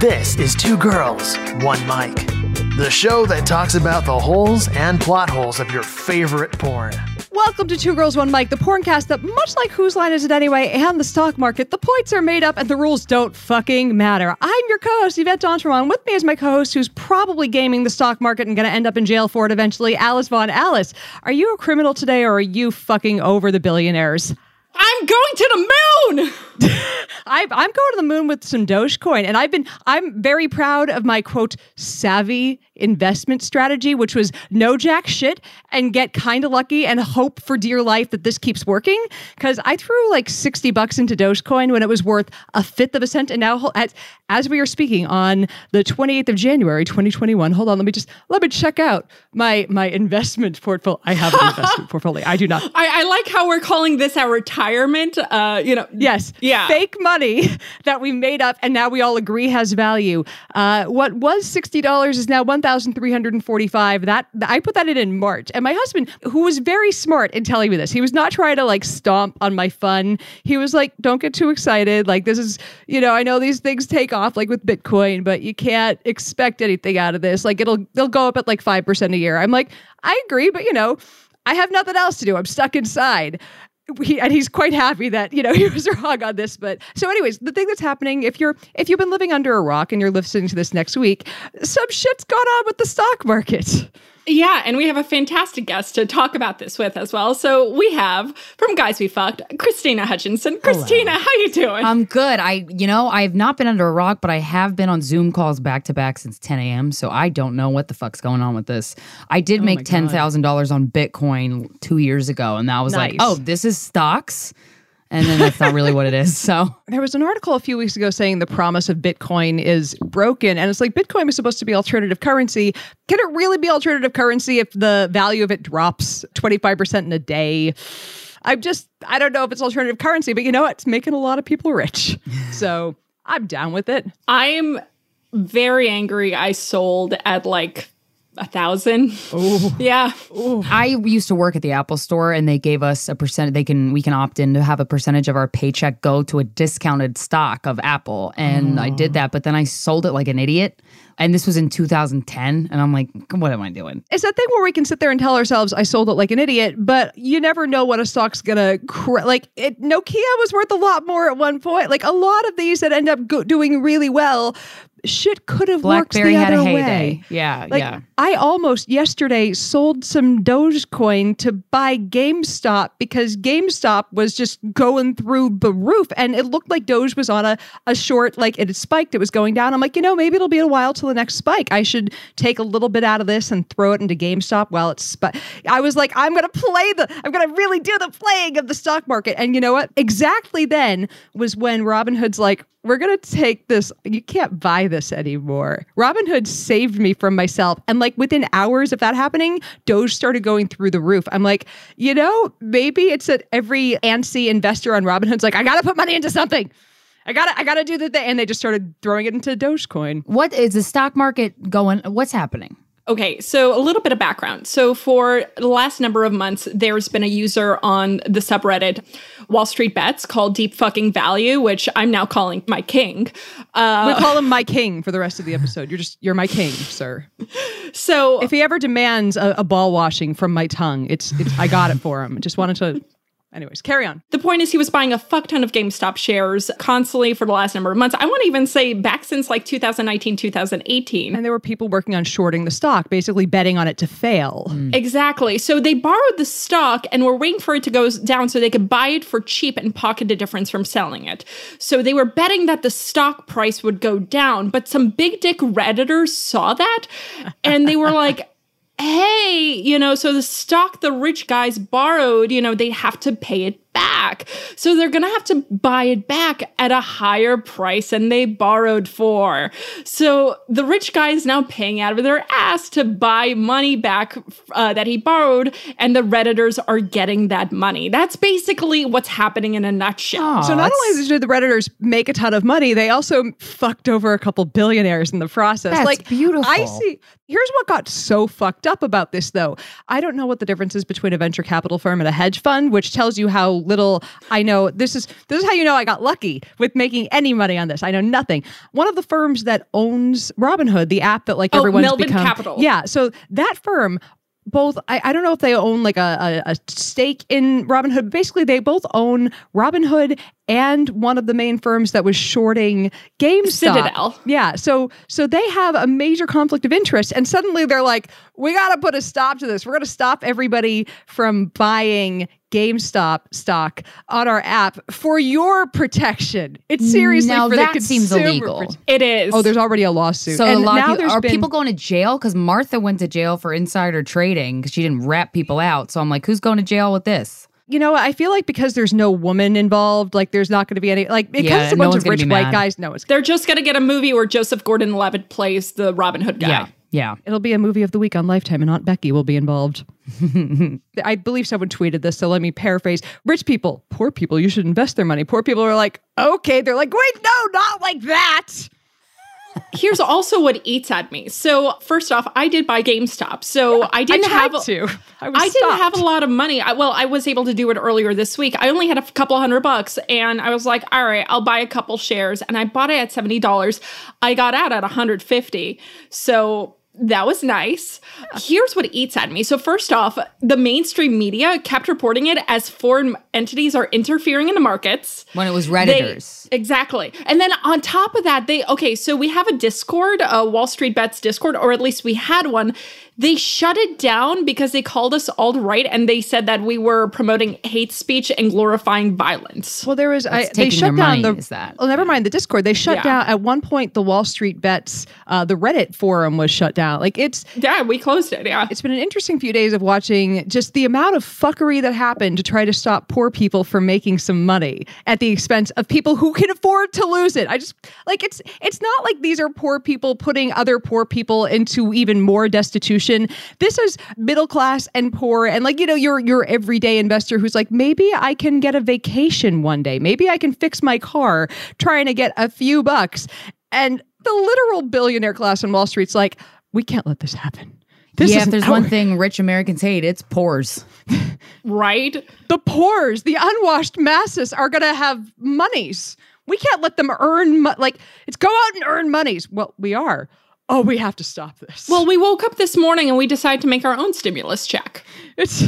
This is Two Girls, One Mic, the show that talks about the holes and plot holes of your favorite porn. Welcome to Two Girls One Mic, the porncast that, much like Whose Line Is It Anyway and the stock market, the points are made up and the rules don't fucking matter. I'm your co-host Yvette d'Entremont. With me is my co-host who's probably gaming the stock market and going to end up in jail for it eventually, Alice Vaughn. Alice, are you a criminal today or are you fucking over the billionaires? I'm going to the moon. I, I'm going to the moon with some Dogecoin, and I've been. I'm very proud of my quote savvy investment strategy, which was no jack shit and get kind of lucky and hope for dear life that this keeps working. Because I threw like sixty bucks into Dogecoin when it was worth a fifth of a cent, and now as, as we are speaking on the 28th of January, 2021. Hold on, let me just let me check out my my investment portfolio. I have an investment portfolio. I do not. I, I like how we're calling this our retirement. Uh, you know, Yes. Yeah. Fake money that we made up and now we all agree has value. Uh, what was $60 is now 1345 That I put that in in March. And my husband, who was very smart in telling me this, he was not trying to like stomp on my fun. He was like, don't get too excited. Like, this is, you know, I know these things take off like with Bitcoin, but you can't expect anything out of this. Like, it'll, they'll go up at like 5% a year. I'm like, I agree, but you know, I have nothing else to do. I'm stuck inside and he's quite happy that you know he was wrong on this but so anyways the thing that's happening if you're if you've been living under a rock and you're listening to this next week some shit's gone on with the stock market yeah, and we have a fantastic guest to talk about this with as well. So we have from Guys We Fucked, Krystyna Hutchinson. Christina, how you doing? I'm good. I, you know, I've not been under a rock, but I have been on Zoom calls back to back since 10 a.m. So I don't know what the fuck's going on with this. I did oh make ten thousand dollars on Bitcoin two years ago, and that was like, oh, this is stocks, and then that's not really what it is. So there was an article a few weeks ago saying the promise of bitcoin is broken and it's like bitcoin was supposed to be alternative currency can it really be alternative currency if the value of it drops 25% in a day i'm just i don't know if it's alternative currency but you know what? it's making a lot of people rich so i'm down with it I'm very angry. I sold at like a thousand. Oh, yeah. I used to work at the Apple Store, and they gave us a percent. They can we can opt in to have a percentage of our paycheck go to a discounted stock of Apple, and I did that. But then I sold it like an idiot, and this was in 2010, and I'm like, what am I doing? it's that thing where we can sit there and tell ourselves I sold it like an idiot, but you never know what a stock's gonna cr- like. It Nokia was worth a lot more at one point. Like a lot of these that end up go- doing really well, shit could have worked the had a other heyday. way. Yeah, Like yeah. I almost yesterday sold some Dogecoin to buy GameStop because GameStop was just going through the roof and it looked like Doge was on a, a short, like it had spiked, it was going down. I'm like, you know, maybe it'll be a while till the next spike. I should take a little bit out of this and throw it into GameStop while it's spi- I was like, I'm gonna play the I'm gonna really do the playing of the stock market. And you know what? Exactly then was when Robinhood's like, we're gonna take this. You can't buy this anymore. Robinhood saved me from myself, and like within hours of that happening, Doge started going through the roof. I'm like, you know, maybe it's that every antsy investor on Robinhood's like, I gotta put money into something. I gotta, I gotta do the thing, and they just started throwing it into Dogecoin. What is the stock market going? What's happening? Okay, so a little bit of background. So, for the last number of months, there's been a user on the subreddit Wall Street Bets called Deep Fucking Value, which I'm now calling my king. Uh, We call him my king for the rest of the episode. You're just, you're my king, sir. so, If he ever demands a, a ball washing from my tongue, it's, it's, I got it for him. Just wanted to. Anyways, carry on. the point is, he was buying a fuck ton of GameStop shares constantly for the last number of months. I want to even say back since like 2019, 2018. And there were people working on shorting the stock, basically betting on it to fail. Mm. Exactly. So they borrowed the stock and were waiting for it to go down so they could buy it for cheap and pocket the difference from selling it. So they were betting that the stock price would go down, but some big dick Redditors saw that and they were like, hey, you know, so the stock the rich guys borrowed, you know, they have to pay it back. So they're going to have to buy it back at a higher price than they borrowed for. So the rich guy is now paying out of their ass to buy money back uh, that he borrowed, and the Redditors are getting that money. That's basically what's happening in a nutshell. So not only did the redditors make a ton of money, they also fucked over a couple billionaires in the process. That's like beautiful. I see. Here's what got so fucked up about this, though. I don't know what the difference is between a venture capital firm and a hedge fund, which tells you how little I know this is this is how you know I got lucky with making any money on this. I know nothing. One of the firms that owns Robinhood, the app that like Oh, everyone's Melvin become Capital. Yeah, so that firm both I, I don't know if they own like a, a, a stake in Robinhood. Basically, they both own Robinhood and one of the main firms that was shorting GameStop. Citadel. Yeah. So so they have a major conflict of interest. And suddenly they're like, we gotta put a stop to this. We're gonna stop everybody from buying GameStop stock on our app for your protection. It's seriously Now for that the seems illegal. prote- It is. Oh, there's already a lawsuit. So and a lot now of people, there's are been, people going to jail because Martha went to jail for insider trading because she didn't rat people out. So I'm like, who's going to jail with this? you know, I feel like because there's no woman involved, like there's not going to be any like because Yeah, it's a no bunch of rich be white mad. guys. No, it's They're just gonna get a movie where Joseph Gordon-Levitt plays the Robinhood guy. Yeah. Yeah. It'll be a movie of the week on Lifetime, and Aunt Becky will be involved. I believe someone tweeted this, so let me paraphrase. Rich people, poor people, you should invest their money. Poor people are like, okay. They're like, wait, no, not like that. Here's also what eats at me. So first off, I did buy GameStop. So I I didn't tried have to. I, I didn't have a lot of money. I, well, I was able to do it earlier this week. I only had a couple hundred bucks, and I was like, "All right, I'll buy a couple shares." And I bought it at seventy dollars. I got out at one hundred fifty. So that was nice. Here's what eats at me. So first off, the mainstream media kept reporting it as foreign entities are interfering in the markets. When it was They- Redditors. exactly. And then on top of that, they okay, so we have a Discord, a Wall Street Bets Discord, or at least we had one. They shut it down because they called us alt right and they said that we were promoting hate speech and glorifying violence. Well, there was I, they shut their down money, the. is that? Well, never mind the Discord. They shut Yeah. down at one point. The Wall Street Bets, uh, the Reddit forum was shut down. Like it's Yeah, we closed it. Yeah. it's been an interesting few days of watching just the amount of fuckery that happened to try to stop poor people from making some money at the expense of people who can afford to lose it. I just like it's it's not like these are poor people putting other poor people into even more destitution. This is middle class and poor and like you know your your everyday investor who's like maybe I can get a vacation one day. Maybe I can fix my car trying to get a few bucks. And the literal billionaire class on Wall Street's like we can't let this happen. This yeah, if there's one thing rich Americans hate, it's pores. right? the poors, the unwashed masses are going to have monies. We can't let them earn mo- like it's go out and earn monies. Well, we are. Oh, we have to stop this. Well, we woke up this morning and we decided to make our own stimulus check. it's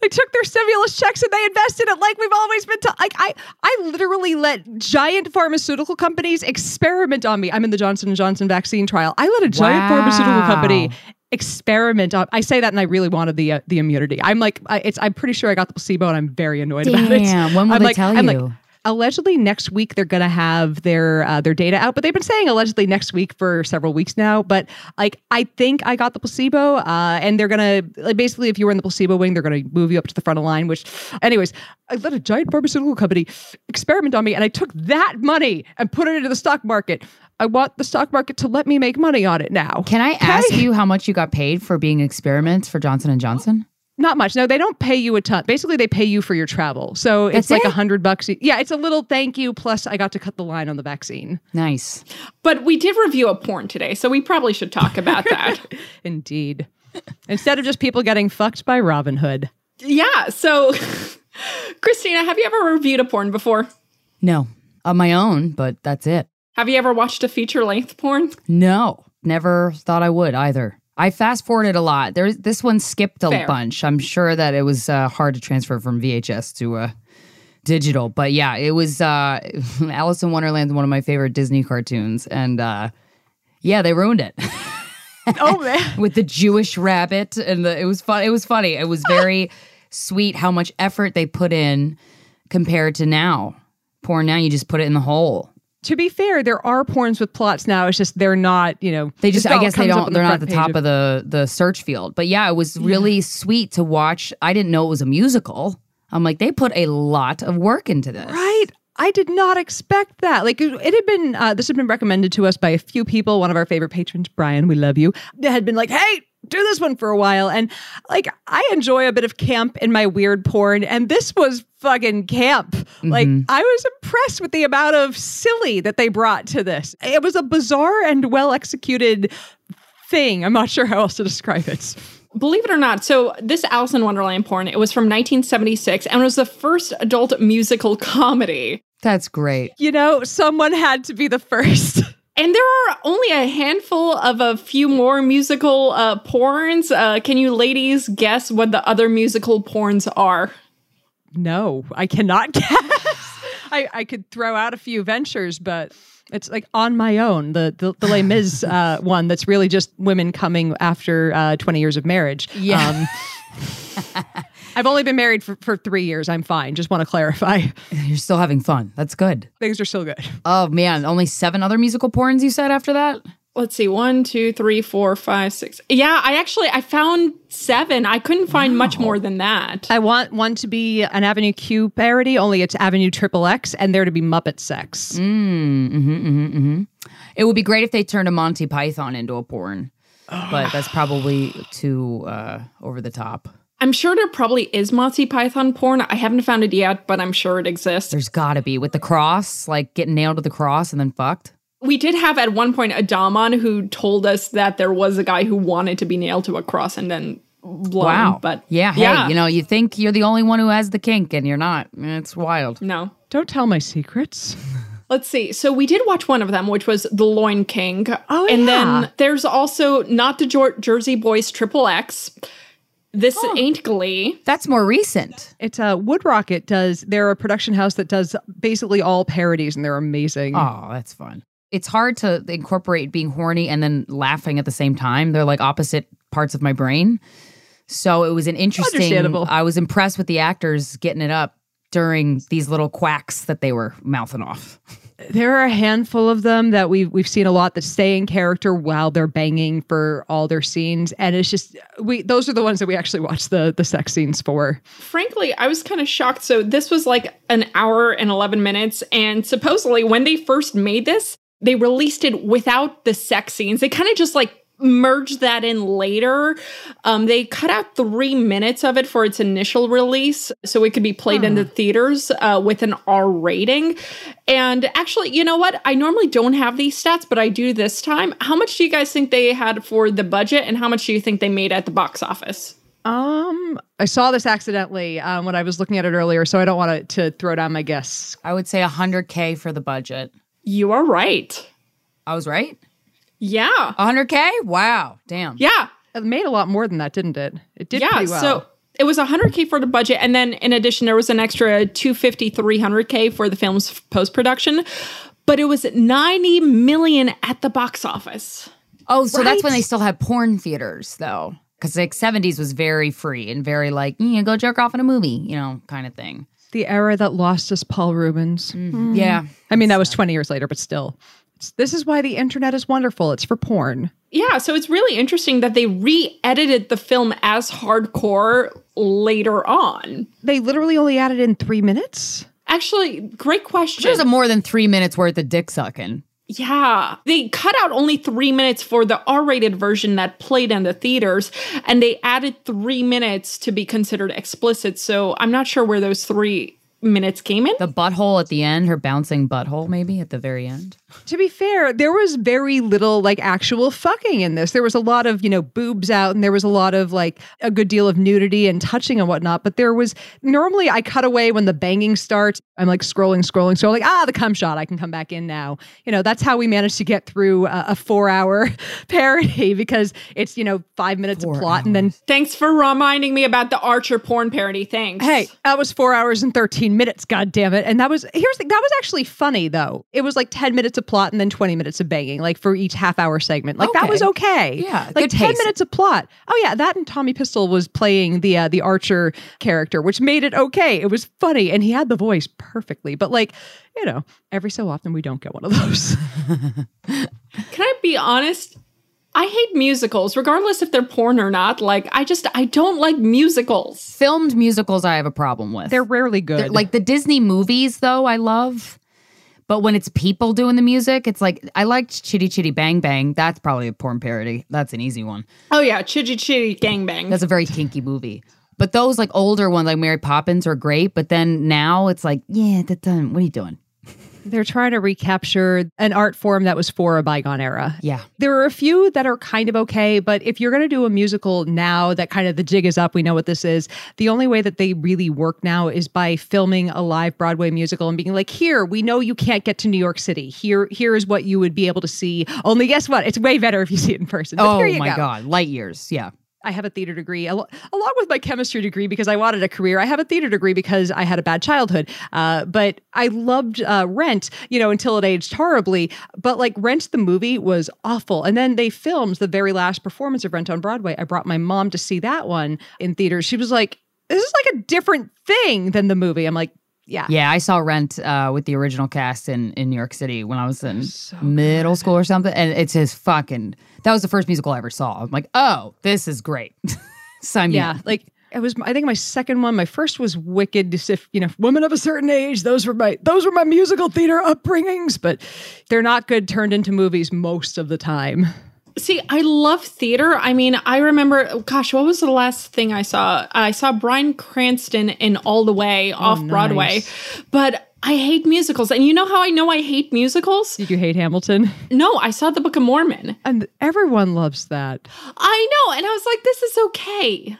they took their stimulus checks and they invested it like we've always been ta- like I I literally let giant pharmaceutical companies experiment on me. I'm in the Johnson and Johnson vaccine trial. I let a giant pharmaceutical company experiment on I say that and I really wanted the uh, the immunity. I'm like I, it's I'm pretty sure I got the placebo and I'm very annoyed about it. Damn, when will I'm they like, tell I'm you? Like, allegedly next week they're gonna have their uh, their data out, but they've been saying allegedly next week for several weeks now. But like I think I got the placebo, uh, and they're gonna like basically if you were in the placebo wing, they're gonna move you up to the front of line. Which, anyways, I let a giant pharmaceutical company experiment on me, and I took that money and put it into the stock market. I want the stock market to let me make money on it now. Can I ask you how much you got paid for being experiments for Johnson and Johnson? Not much. No, they don't pay you a ton. Basically, they pay you for your travel. So it's like a it? hundred bucks. Yeah, it's a little thank you. Plus, I got to cut the line on the vaccine. Nice. But we did review a porn today, so we probably should talk about that. Indeed. Instead of just people getting fucked by Robinhood. yeah, so Krystyna, have you ever reviewed a porn before? No, on my own, but that's it. Have you ever watched a feature length porn? No, never thought I would either. I fast forwarded a lot. There's this one skipped a Fair. bunch. I'm sure that it was uh, hard to transfer from VHS to uh, digital, but yeah, it was uh, Alice in Wonderland, one of my favorite Disney cartoons, and uh, yeah, they ruined it Oh man. with the Jewish rabbit, and the, it was fun. It was funny. It was very sweet how much effort they put in compared to now. Porn now, you just put it in the hole. To be fair, there are porns with plots now. It's just they're not, you know, They just, I guess they don't. They're not at the top of the the search field. But yeah, it was really sweet to watch. I didn't know it was a musical. I'm like, they put a lot of work into this. Right. I did not expect that. Like it, it had been, uh, this had been recommended to us by a few people. One of our favorite patrons, Brian, we love you, had been like, hey, do this one for a while. And like, I enjoy a bit of camp in my weird porn. And this was fucking camp. Like, mm-hmm. I was impressed with the amount of silly that they brought to this. It was a bizarre and well executed thing. I'm not sure how else to describe it. Believe it or not, so this Alice in Wonderland porn, it was from 1976 and was the first adult musical comedy. That's great. You know, someone had to be the first. And there are only a handful of a few more musical uh, porns. Uh, can you ladies guess what the other musical porns are? No, I cannot guess. I, I could throw out a few ventures, but it's like on my own. The the, the Les Mis uh, one that's really just women coming after uh, twenty years of marriage. Yeah. Um, I've only been married for, for three years. I'm fine. Just want to clarify. You're still having fun. That's good. Things are still good. Oh man, only seven other musical porns you said after that? Let's see, one, two, three, four, five, six. Yeah, I actually I found seven. I couldn't find much more than that. I want one to be an Avenue Q parody, only it's Avenue Triple X, and there to be Muppet Sex. Mm, mm-hmm, mm-hmm, mm-hmm. It would be great if they turned a Monty Python into a porn. But that's probably too uh, over the top. I'm sure there probably is Monty Python porn. I haven't found it yet, but I'm sure it exists. There's gotta be with the cross, like getting nailed to the cross and then fucked. We did have at one point a Daman who told us that there was a guy who wanted to be nailed to a cross and then blown. Wow. But yeah, hey, you know, you think you're the only one who has the kink and you're not. It's wild. no. Don't tell my secrets. Let's see. So we did watch one of them, which was The Loin King. Oh, And yeah. then there's also Not the Jor- Jersey Boys Triple X. This ain't Glee. That's more recent. It's uh, Wood Rocket does. They're a production house that does basically all parodies, and they're amazing. Oh, that's fun. It's hard to incorporate being horny and then laughing at the same time. They're like opposite parts of my brain. So it was an interesting. Understandable. I was impressed with the actors getting it up during these little quacks that they were mouthing off. There are a handful of them that we've we've seen a lot that stay in character while they're banging for all their scenes, and it's just we those are the ones that we actually watch the the sex scenes for. Frankly, I was kind of shocked. So this was like an hour and 11 minutes. And supposedly, when they first made this, they released it without the sex scenes. They kind of just like merged that in later. Um, they cut out three minutes of it for its initial release so it could be played in the theaters uh, with an R rating. And actually, you know what? I normally don't have these stats, but I do this time. How much do you guys think they had for the budget, and how much do you think they made at the box office? Um, I saw this accidentally um, when I was looking at it earlier, so I don't want to, to throw down my guess. I would say 100K for the budget. You are right. I was right? Yeah. 100K? Wow. Damn. Yeah. It made a lot more than that, didn't it? It did yeah. pretty well. So it was 100K for the budget. And then in addition, there was an extra 250, 300K for the film's post production. But it was 90 million at the box office. Oh, so that's when they still had porn theaters, though. Because like 70s was very free and very like, you know, go jerk off in a movie, you know, kind of thing. the era that lost us Paul Reubens. Mm-hmm. Mm-hmm. Yeah. I mean, that was 20 years later, but still. It's, this is why the internet is wonderful. It's for porn. Yeah. So it's really interesting that they re edited the film as hardcore later on. They literally only added in three minutes. Actually, great question. There's a more than three minutes worth of dick sucking. Yeah. They cut out only three minutes for the R rated version that played in the theaters, and they added three minutes to be considered explicit. So I'm not sure where those three minutes came in. The butthole at the end, her bouncing butthole, maybe at the very end. To be fair, there was very little like actual fucking in this. There was a lot of, you know, boobs out and there was a lot of like a good deal of nudity and touching and whatnot. But there was normally I cut away when the banging starts. I'm like scrolling, scrolling. So like, ah, the cum shot. I can come back in now. You know, that's how we managed to get through a, a four hour parody because it's, you know, five minutes Four of plot and then Thanks for reminding me about the Archer porn parody. Thanks. Hey, that was four hours and 13 minutes, god damn it. And that was here's the that was actually funny though. It was like 10 minutes of plot and then 20 minutes of banging, like for each half hour segment. Like that was okay. Yeah, Like good 10 taste. minutes of plot. Oh yeah, that and Tommy Pistol was playing the uh, the Archer character, which made it okay. It was funny and he had the voice perfectly. But like, you know, every so often we don't get one of those. Can I be honest? I hate musicals, regardless if they're porn or not. Like, I just, I don't like musicals. Filmed musicals, I have a problem with. They're rarely good. They're- like the Disney movies, though, I love. But when it's people doing the music, it's like I liked Chitty Chitty Bang Bang. That's probably a porn parody. That's an easy one. Oh, yeah, Chitty Chitty Gangbang. That's a very kinky movie. But those like older ones, like Mary Poppins, are great. But then now it's like, yeah, that done. What are you doing? They're trying to recapture an art form that was for a bygone era. Yeah. There are a few that are kind of okay, but if you're going to do a musical now that kind of the jig is up, we know what this is. The only way that they really work now is by filming a live Broadway musical and being like, "Here, we know you can't get to New York City. Here here is what you would be able to see. Only guess what? It's way better if you see it in person." But oh my go. god, light years. Yeah. I have a theater degree al- along with my chemistry degree because I wanted a career. I have a theater degree because I had a bad childhood. Uh, but I loved uh, Rent, you know, until it aged horribly. But like Rent, the movie was awful. And then they filmed the very last performance of Rent on Broadway. I brought my mom to see that one in theaters. She was like, this is like a different thing than the movie. I'm like, yeah. Yeah, I saw Rent uh, with the original cast in, in New York City when I was in middle school or something. And it's just fucking, that was the first musical I ever saw. I'm like, oh, this is great. Sign me Yeah, up. like it was. I think my second one. My first was Wicked. If you know, women of a certain age. Those were my those were my musical theater upbringings. But they're not good turned into movies most of the time. See, I love theater. I mean, I remember, gosh, what was the last thing I saw? I saw Bryan Cranston in All the Way oh, off Broadway, but I hate musicals. And you know how I know I hate musicals? Did you hate Hamilton? No, I saw The Book of Mormon. And everyone loves that. I know. And I was like, this is okay.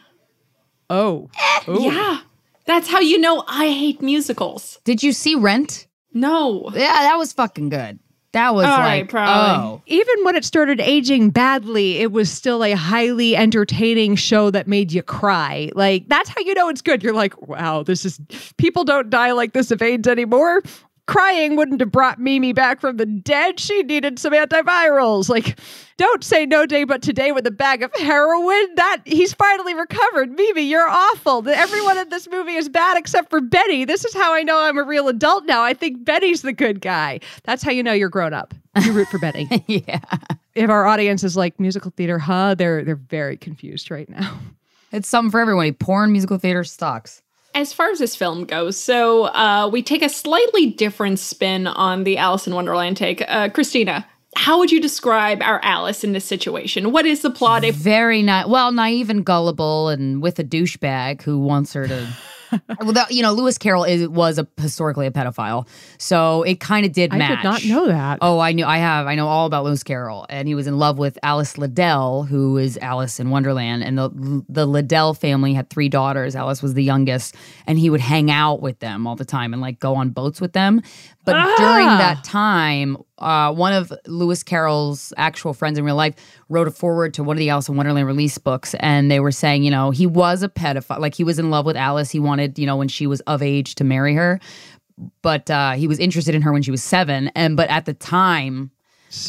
Oh, eh, Ooh. Yeah. That's how you know I hate musicals. Did you see Rent? No. Yeah, that was fucking good. That was All like, right, probably. oh. Even when it started aging badly, it was still a highly entertaining show that made you cry. Like, that's how you know it's good. You're like, wow, this is, people don't die like this of AIDS anymore. Crying wouldn't have brought Mimi back from the dead. She needed some antivirals. Like, don't say no day but today with a bag of heroin. That he's finally recovered. Mimi, you're awful. Everyone in this movie is bad except for Betty. This is how I know I'm a real adult now. I think Betty's the good guy. That's how you know you're grown up. You root for Betty. yeah. if our audience is like musical theater, huh? They're they're very confused right now. It's something for everyone. Porn, musical theater, stocks. As far as this film goes, so uh, we take a slightly different spin on the Alice in Wonderland take. Uh, Krystyna, how would you describe our Alice in this situation? What is the plot? If Very na well, naive and gullible, and with a douchebag who wants her to. well, that, you know, Lewis Carroll is was a historically a pedophile, so it kind of did I match. did not know that. Oh, I knew. I have. I know all about Lewis Carroll, and he was in love with Alice Liddell, who is Alice in Wonderland. And the the Liddell family had three daughters. Alice was the youngest, and he would hang out with them all the time and like go on boats with them. But during Ah. that time, uh, one of Lewis Carroll's actual friends in real life wrote a forward to one of the Alice in Wonderland release books, and they were saying, you know, he was a pedophile. Like he was in love with Alice. He wanted, you know, when she was of age to marry her but uh, he was interested in her when she was seven. And but at the time,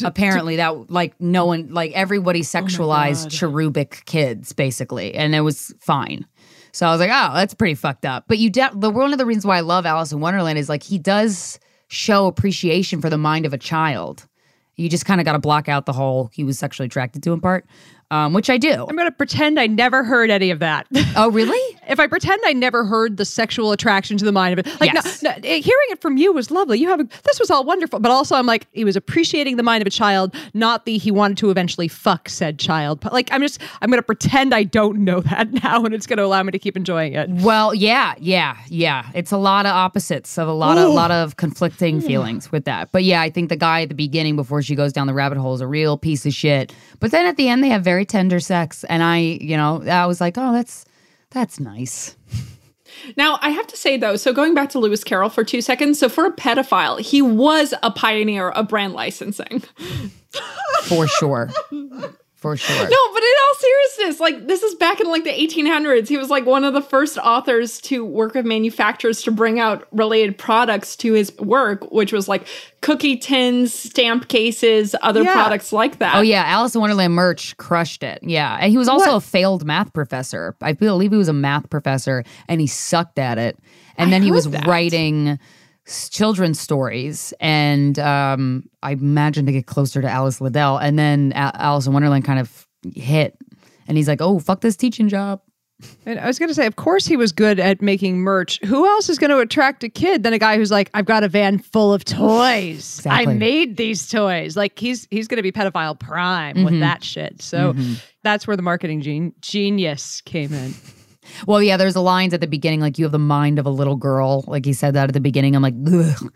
apparently that like no one like everybody sexualized cherubic kids basically, and it was fine. So I was like, oh, that's pretty fucked up. But you, de- the one of the reasons why I love Alice in Wonderland is like he does show appreciation for the mind of a child. You just kind of got to block out the whole he was sexually attracted to him part, um, which I do. I'm going to pretend I never heard any of that. oh, really? if I pretend I never heard the sexual attraction to the mind of it, like Yes. no, no, eh, hearing it from you was lovely. You have a, this was all wonderful, but also I'm like he was appreciating the mind of a child, not the he wanted to eventually fuck said child. But like I'm just I'm going to pretend I don't know that now, and it's going to allow me to keep enjoying it. Well, yeah, yeah, yeah. It's a lot of opposites of a lot of a lot of conflicting feelings with that. But yeah, I think the guy at the beginning before she goes down the rabbit hole is a real piece of shit. But then at the end they have very tender sex and I, you know, I was like, "Oh, that's that's nice." Now, I have to say though, so going back to Lewis Carroll for two seconds, so for a pedophile, he was a pioneer of brand licensing. For sure. For sure. No, but in all seriousness, like this is back in like the 1800s. He was like one of the first authors to work with manufacturers to bring out related products to his work, which was like cookie tins, stamp cases, other Yeah. products like that. Oh yeah, Alice in Wonderland merch crushed it. Yeah, and he was also a failed math professor. I believe he was a math professor, and he sucked at it. And then he was that. writing s- children's stories, and um, I imagine to get closer to Alice Liddell. And then A- Alice in Wonderland kind of hit, and he's like, "Oh fuck this teaching job." And I was going to say, of course, he was good at making merch. Who else is going to attract a kid than a guy who's like, I've got a van full of toys. Exactly. I made these toys. Like he's he's going to be pedophile prime with that shit. So that's where the marketing gen- genius came in. Well, yeah, there's the lines at the beginning, like you have the mind of a little girl. Like he said that at the beginning. I'm like, Ugh.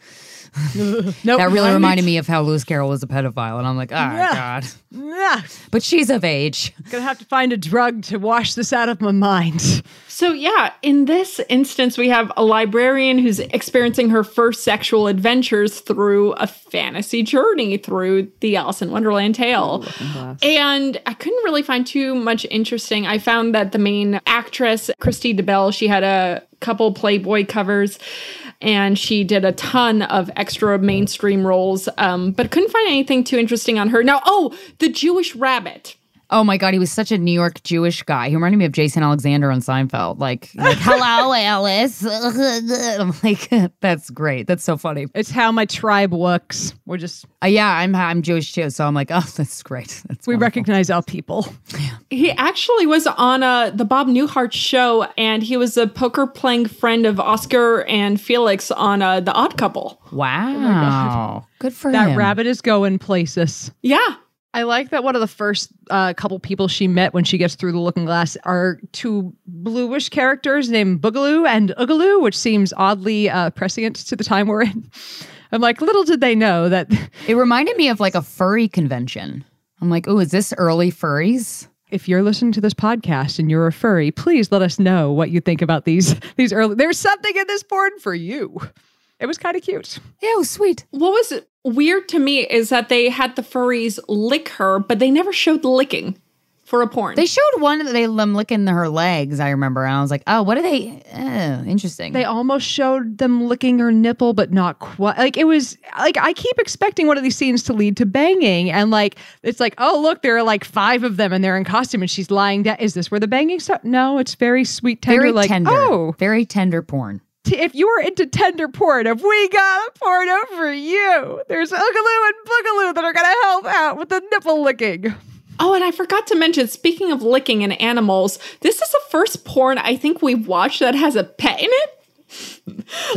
Nope, That really reminded me of how Lewis Carroll was a pedophile, and I'm like, oh Yeah. god. Yeah, But she's of age. gonna have to find a drug to wash this out of my mind. So, yeah, in this instance, we have a librarian who's experiencing her first sexual adventures through a fantasy journey through the Alice in Wonderland tale. And I couldn't really find too much interesting. I found that the main actress, Christy DeBell, she had a couple Playboy covers and she did a ton of extra mainstream roles, um, but couldn't find anything too interesting on her. Now, oh, the Jewish rabbit. Oh my god, he was such a New York Jewish guy. He reminded me of Jason Alexander on Seinfeld. Like, like hello, Alice. I'm like, that's great. That's so funny. It's how my tribe works. We're just Uh, yeah, I'm I'm Jewish too, so I'm like, oh, that's great. That's we wonderful. recognize our people. He actually was on uh, the Bob Newhart show, and he was a poker playing friend of Oscar and Felix on uh, The Odd Couple. Wow, good for That him. rabbit is going places. Yeah. I like that one of the first uh, couple people she met when she gets through the looking glass are two bluish characters named Boogaloo and Oogaloo, which seems oddly uh, prescient to the time we're in. I'm like, little did they know that It reminded me of like a furry convention. I'm like, oh, is this early furries? if you're listening to this podcast and you're a furry, please let us know what you think about these these early. There's something in this porn for you. It was kind of cute. Yeah, it was sweet. What was weird to me is that they had the furries lick her, but they never showed the licking for a porn. They showed one that they them licking her legs. I remember, and I was like, oh, what are they? Oh, interesting. They almost showed them licking her nipple, but not quite. Like it was like I keep expecting one of these scenes to lead to banging, and like it's like, oh look, there are like five of them, and they're in costume, and she's lying down. Is this where the banging starts? No, it's very sweet, tender. very like tender. oh, very tender porn. T- if you're into tender porn, if we got a porno for you, there's Oogaloo and Boogaloo that are gonna help out with the nipple licking. oh, and I forgot to mention, speaking of licking and animals, this is the first porn I think we've watched that has a pet in it.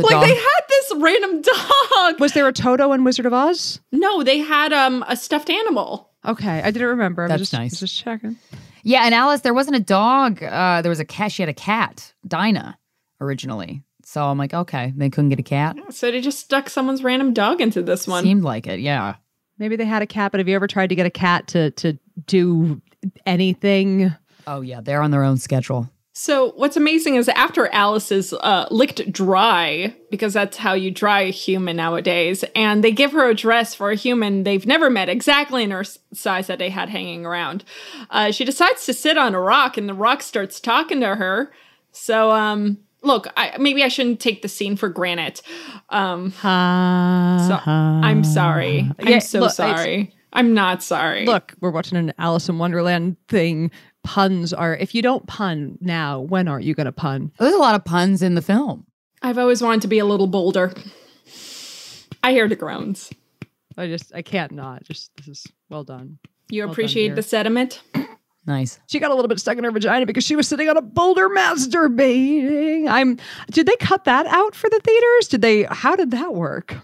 like dog? they had this random dog. Was there a Toto in Wizard of Oz? No, they had um a stuffed animal. Okay, I didn't remember. I was That's just, nice. Just checking. Yeah, and Alice, there wasn't a dog. Uh, there was a cat. She had a cat, Dinah, originally. So I'm like, okay, they couldn't get a cat. So they just stuck someone's random dog into this one. Seemed like it. Yeah. Maybe they had a cat, but have you ever tried to get a cat to to do anything? Oh yeah, they're on their own schedule. So what's amazing is after Alice is uh, licked dry, because that's how you dry a human nowadays, and they give her a dress for a human they've never met, exactly in her size that they had hanging around. Uh, she decides to sit on a rock, and the rock starts talking to her. So, um, look, I, maybe I shouldn't take the scene for granted. Um, Ha, so, ha. I'm sorry. I'm Yeah, so look, sorry. I'm not sorry. Look, we're watching an Alice in Wonderland thing. Puns are if you don't pun now, when are you going to pun? There's a lot of puns in the film. I've always wanted to be a little bolder. I hear the groans. I just I can't not. Just this is well done. You Well done, appreciate dear. the sediment? Nice. She got a little bit stuck in her vagina because she was sitting on a boulder masturbating. I'm. Did they cut that out for the theaters? Did they? How did that work?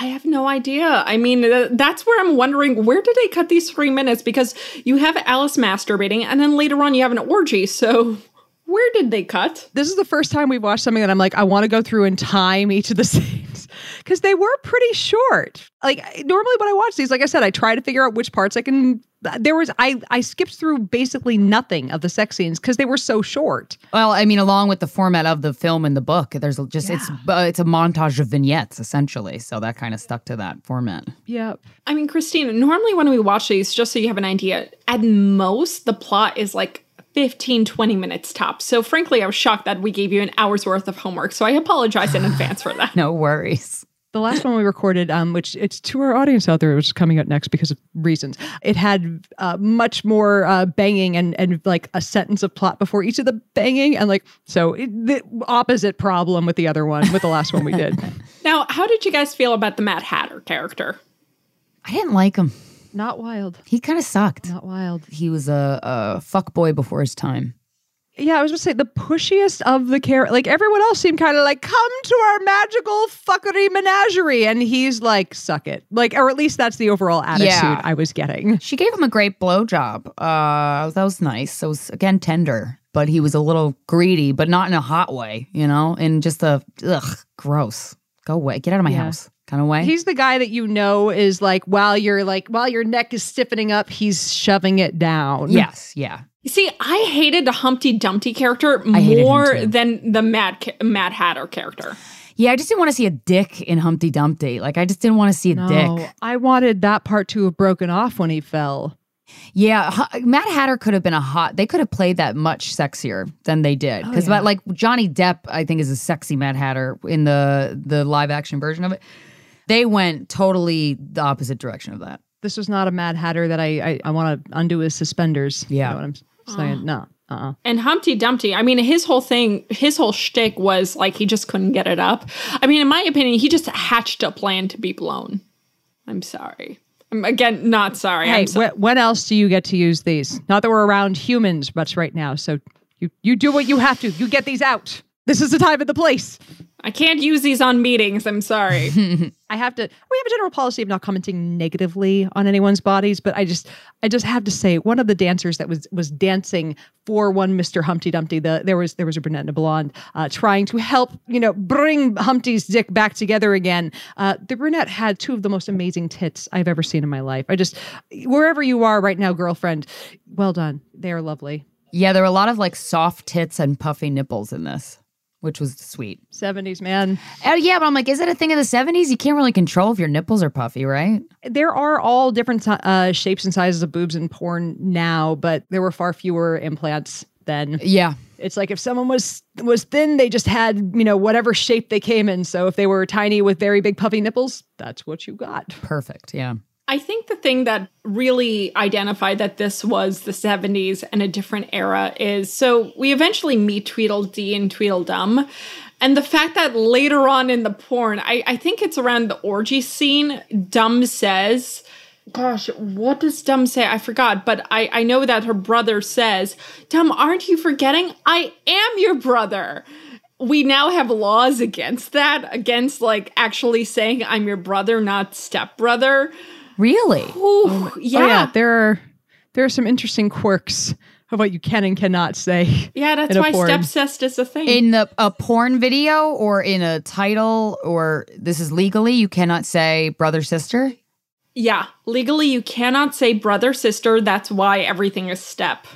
I have no idea. I mean, uh, that's where I'm wondering where did they cut these three minutes? Because you have Alice masturbating, and then later on you have an orgy. So where did they cut? This is the first time we've watched something that I'm like, I want to go through and time each of the scenes because they were pretty short. Like normally when I watch these, like I said, I try to figure out which parts I can. There was I I skipped through basically nothing of the sex scenes because they were so short. Well, I mean, along with the format of the film and the book, there's just it's uh, it's a montage of vignettes essentially. So that kind of stuck to that format. Yep. I mean, Krystyna, normally when we watch these, just so you have an idea, at most the plot is like 15, 20 minutes tops. So frankly, I was shocked that we gave you an hour's worth of homework. So I apologize in advance for that. No worries. The last one we recorded, um, which it's to our audience out there, which is coming out next because of reasons. It had uh, much more uh, banging and and like a sentence of plot before each of the banging, and like so it, the opposite problem with the other one with the last one we did. Now, how did you guys feel about the Mad Hatter character? I didn't like him. Not wild. He kind of sucked. Not wild. He was a, a fuck boy before his time. Yeah, I was gonna say the pushiest of the character. Like everyone else seemed kind of like, "Come to our magical fuckery menagerie," and he's like, "Suck it!" Like, or at least that's the overall attitude Yeah. I was getting. She gave him a great blowjob. Uh, that was nice. It was again tender, but he was a little greedy, but not in a hot way, you know. And just a ugh, gross. Go away. Get out of my Yeah. house. Kind of way. He's the guy that you know is like while you're like while your neck is stiffening up, he's shoving it down. yes, yeah. You See, I hated the Humpty Dumpty character I hated him more than the Mad Ca- Mad Hatter character. Yeah, I just didn't want to see a dick in Humpty Dumpty. Like I just didn't want to see a No, dick. I wanted that part to have broken off when he fell. Yeah, Hu- Matt Hatter could have been a hot. They could have played that much sexier than they did. Oh, Because like Johnny Depp, I think is a sexy Mad Hatter in the the live action version of it. They went totally the opposite direction of that. This was not a Mad Hatter that I I, I want to undo his suspenders. Yeah. you know what I'm saying? No, uh, uh And Humpty Dumpty, I mean, his whole thing, his whole shtick was like he just couldn't get it up. I mean, in my opinion, he just hatched a plan to be blown. I'm sorry. I'm again not sorry. Hey, so- wh- when else do you get to use these? Not that we're around humans much right now, so you you do what you have to. You get these out. This is the time and the place. I can't use these on meetings. I'm sorry. I have to. We have a general policy of not commenting negatively on anyone's bodies, but I just, I just have to say, one of the dancers that was was dancing for one Mister Humpty Dumpty. The there was there was a brunette and a blonde uh, trying to help, you know, bring Humpty's dick back together again. Uh, the brunette had two of the most amazing tits I've ever seen in my life. I just, wherever you are right now, girlfriend, well done. They are lovely. Yeah, there were a lot of like soft tits and puffy nipples in this, which was sweet. Seventies man. Oh yeah, but I'm like, is it a thing of the '70s? You can't really control if your nipples are puffy, right? There are all different uh, shapes and sizes of boobs in porn now, but there were far fewer implants then. Yeah, It's like if someone was was thin, they just had you know whatever shape they came in. So if they were tiny with very big puffy nipples, that's what you got. perfect. Yeah. I think the thing that really identified that this was the 70s and a different era is so we eventually meet Tweedledee and Tweedledum. And the fact that later on in the porn, I, I think it's around the orgy scene, Dumb says, Gosh, what does Dumb say? I forgot, but I, I know that her brother says, Dumb, aren't you forgetting? I am your brother. We now have laws against that, against like actually saying I'm your brother, not stepbrother. Really? Ooh, oh yeah. Oh yeah, there are there are some interesting quirks of what you can and cannot say. Yeah, that's why stepcest is a thing. In the a porn video or in a title or this is legally, you cannot say brother sister. yeah, legally you cannot say brother sister. That's why everything is step.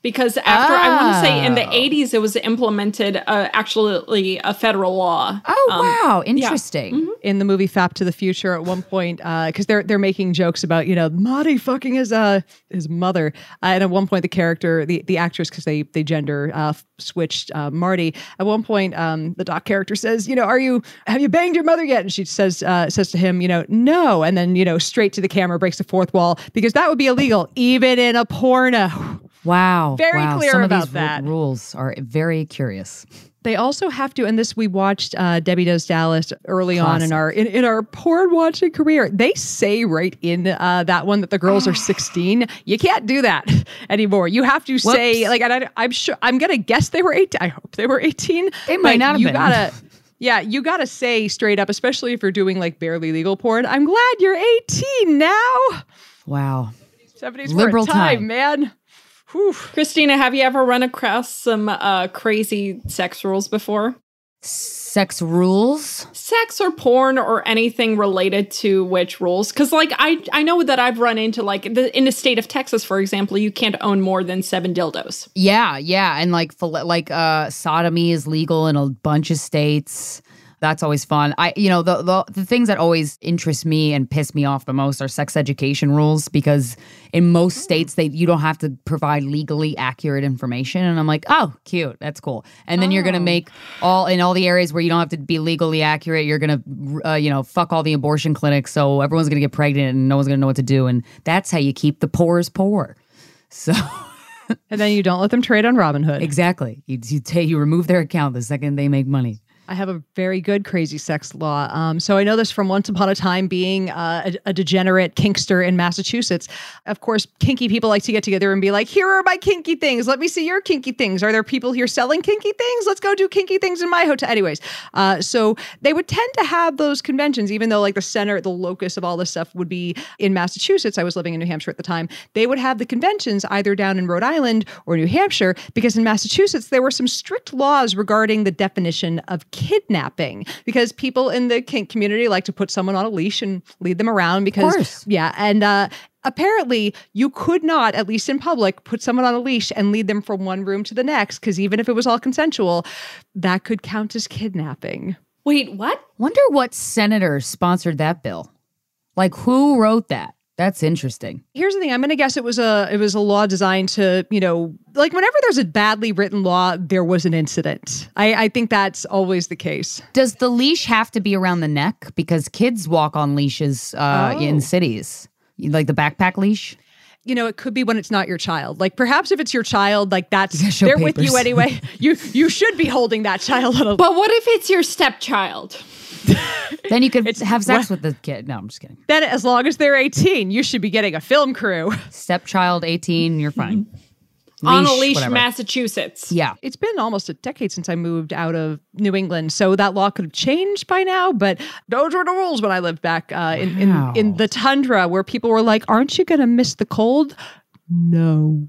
Because after I want to say in the Oh. 80s it was implemented uh, actually a federal law. Oh Um, wow, interesting. in the movie Fap to the Future at one point because they're they're making jokes about you know Marty fucking his uh his mother uh, and at one point the character the the actress because they they gender uh, switched uh, Marty at one point um the doc character says you know are you have you banged your mother yet and she says uh, says to him you know no and then you know straight to the camera breaks the fourth wall because that would be illegal even in a porno. Wow. Very wow. clear Some about of these that. rules are very curious. They also have to, and this we watched uh, Debbie Does Dallas early on in our in, in our porn watching career. They say right in uh, that one that the girls are sixteen. You can't do that anymore. You have to say like, and I, I'm sure I'm gonna guess they were eighteen. I hope they were eighteen. They might not have You been. gotta. Yeah, you gotta say straight up, especially if you're doing like barely legal porn. I'm glad you're 18 now. Wow. 70s Liberal time, time. man. Whew. Krystyna, have you ever run across some uh, crazy sex rules before? Sex rules. Sex or porn or anything related to which rules? Because like I I know that I've run into like the, in the state of Texas, for example, you can't own more than seven dildos. Yeah, yeah, and like like uh sodomy is legal in a bunch of states. That's always fun. I you know the, the the things that always interest me and piss me off the most are sex education rules because in most states they you don't have to provide legally accurate information and I'm like, "Oh, cute. That's cool." And then you're going to make all in all the areas where you don't have to be legally accurate, you're going to uh, you know, fuck all the abortion clinics so everyone's going to get pregnant and no one's going to know what to do and that's how you keep the poor's poor. So And then you don't let them trade on Robinhood. Exactly. You you, ta you remove their account the second they make money. I have a very good crazy sex law. Um, so I know this from once upon a time being uh, a, a degenerate kinkster in Massachusetts. Of course, kinky people like to get together and be like, here are my kinky things. Let me see your kinky things. Are there people here selling kinky things? Let's go do kinky things in my hotel. Anyways, uh, so they would tend to have those conventions, even though like the center, the locus of all this stuff would be in Massachusetts. I was living in New Hampshire at the time. They would have the conventions either down in Rhode Island or New Hampshire because in Massachusetts, there were some strict laws regarding the definition of kidnapping because people in the kink community like to put someone on a leash and lead them around because course. yeah, and uh apparently you could not at least in public put someone on a leash and lead them from one room to the next because even if it was all consensual, that could count as kidnapping. Wait, what? Wonder what senator sponsored that bill. Like who wrote that? That's interesting. Here's the thing. I'm going to guess it was a it was a law designed to you know like whenever there's a badly written law, there was an incident. I, I think that's always the case. Does the leash have to be around the neck? Because kids walk on leashes uh, Oh. in cities, like the backpack leash. You know, it could be when it's not your child. Like perhaps if it's your child, like that's they're with you anyway. you you should be holding that child on a But what if it's your stepchild? Then you could have sex with the kid. No, I'm just kidding. then as long as they're 18, you should be getting a film crew. Stepchild, 18, you're fine. on a leash, whatever. Massachusetts. Yeah. It's been almost a decade since I moved out of New England, so that law could have changed by now. But those were the rules when I lived back uh, in, Wow. in in the tundra, where people were like, "Aren't you going to miss the cold?" No,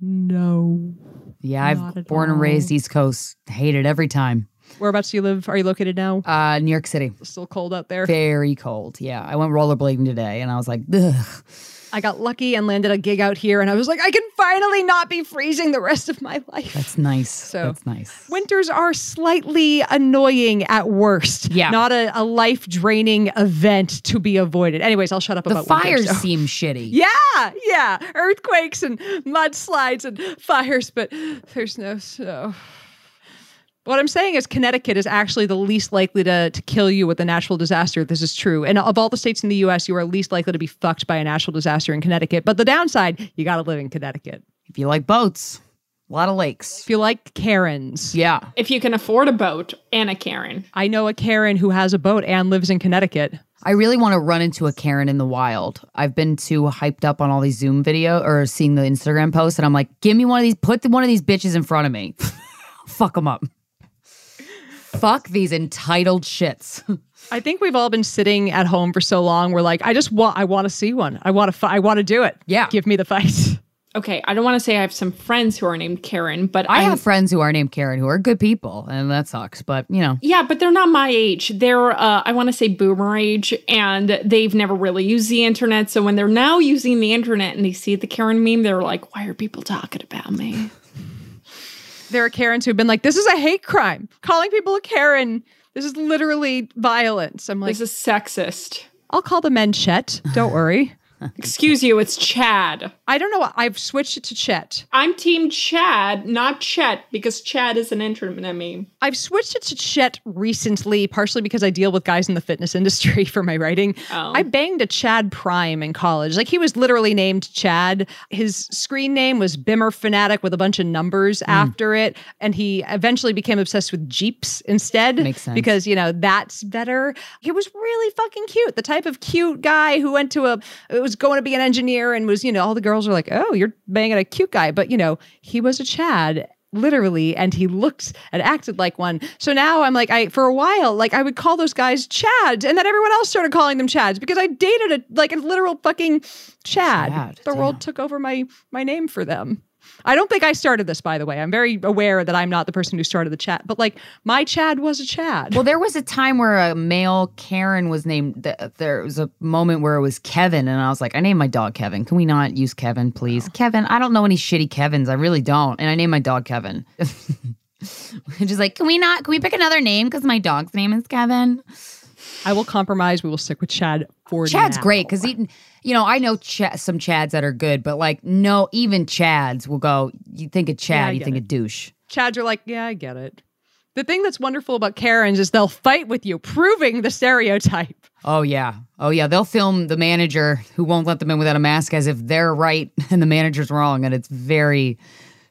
no. Yeah, I've born and raised East Coast. Hate it every time. Whereabouts do you live? Are you located now? Uh, New York City. Still cold out there. Very cold. Yeah. I went rollerblading today and I was like, ugh. I got lucky and landed a gig out here, and I was like, I can finally not be freezing the rest of my life. That's nice. So- That's nice. Winters are slightly annoying at worst. Yeah. Not a, a life draining event to be avoided. Anyways, I'll shut up The about fires though. seem shitty. Yeah, yeah. Earthquakes and mudslides and fires, but there's no snow. What I'm saying is Connecticut is actually the least likely to, to kill you with a natural disaster. This is true. And of all the states in the US, you are least likely to be fucked by a natural disaster in Connecticut. But the downside, you got to live in Connecticut. If you like boats, a lot of lakes. If you like Karens, Yeah. If you can afford a boat and a Karen. I know a Karen who has a boat and lives in Connecticut. I really want to run into a Karen in the wild. I've been too hyped up on all these Zoom video or seeing the Instagram posts, and I'm like, give me one of these, put one of these bitches in front of me. Fuck them up. Fuck these entitled shits. I think we've all been sitting at home for so long. We're like, I just want, I want to see one. I want to, fi- I want to do it. Yeah. give me the fight. Okay, I don't want to say I have some friends who are named Karen, but I I'm- have friends who are named Karen who are good people, and that sucks. But you know, Yeah, but they're not my age. They're, uh, I want to say boomer age, and they've never really used the internet. So when they're now using the internet and they see the Karen meme, they're like, why are people talking about me? There are Karens who've been like, this is a hate crime. Calling people a Karen. This is literally violence. I'm like, This is sexist. I'll call the men Chet. Don't worry. Excuse you, it's Chad. I don't know. I've switched it to Chet. I'm team Chad, not Chet, because Chad is an internet meme. I've switched it to Chet recently, partially because I deal with guys in the fitness industry for my writing. Oh. I banged a Chad Prime in college. Like he was literally named Chad. His screen name was Bimmer Fanatic with a bunch of numbers Hmm. after it. And he eventually became obsessed with Jeeps instead. Makes sense. Because, you know, that's better. He was really fucking cute. The type of cute guy who went to a, was going to be an engineer and was, you know, all the girls were like, oh, you're banging a cute guy. But, you know, he was a Chad literally and he looked and acted like one. So now i'm like i for a while like i would call those guys chads and then everyone else started calling them chads because i dated a like a literal fucking chad, Chad, the world took over my my name for them i don't think i started this by the way i'm very aware that i'm not the person who started the chat but like my chad was a chad well, there was a time where a male Karen was named. There was a moment where it was Kevin, and I was like, I named my dog Kevin. Can we not use Kevin, please? Kevin. I don't know any shitty Kevins. I really don't, and I named my dog Kevin. Just like, can we not? Can we pick another name because my dog's name is Kevin? I will compromise we will stick with chad for Chad's now. great because he, you know, I know Ch- some Chads that are good, but like, no, even Chads will go. You think of Yeah, Chad, you think it. of douche. chads are like yeah i get it the thing that's wonderful about karens is they'll fight with you proving the stereotype Oh yeah, oh yeah. They'll film the manager who won't let them in without a mask as if they're right and the manager's wrong, and it's very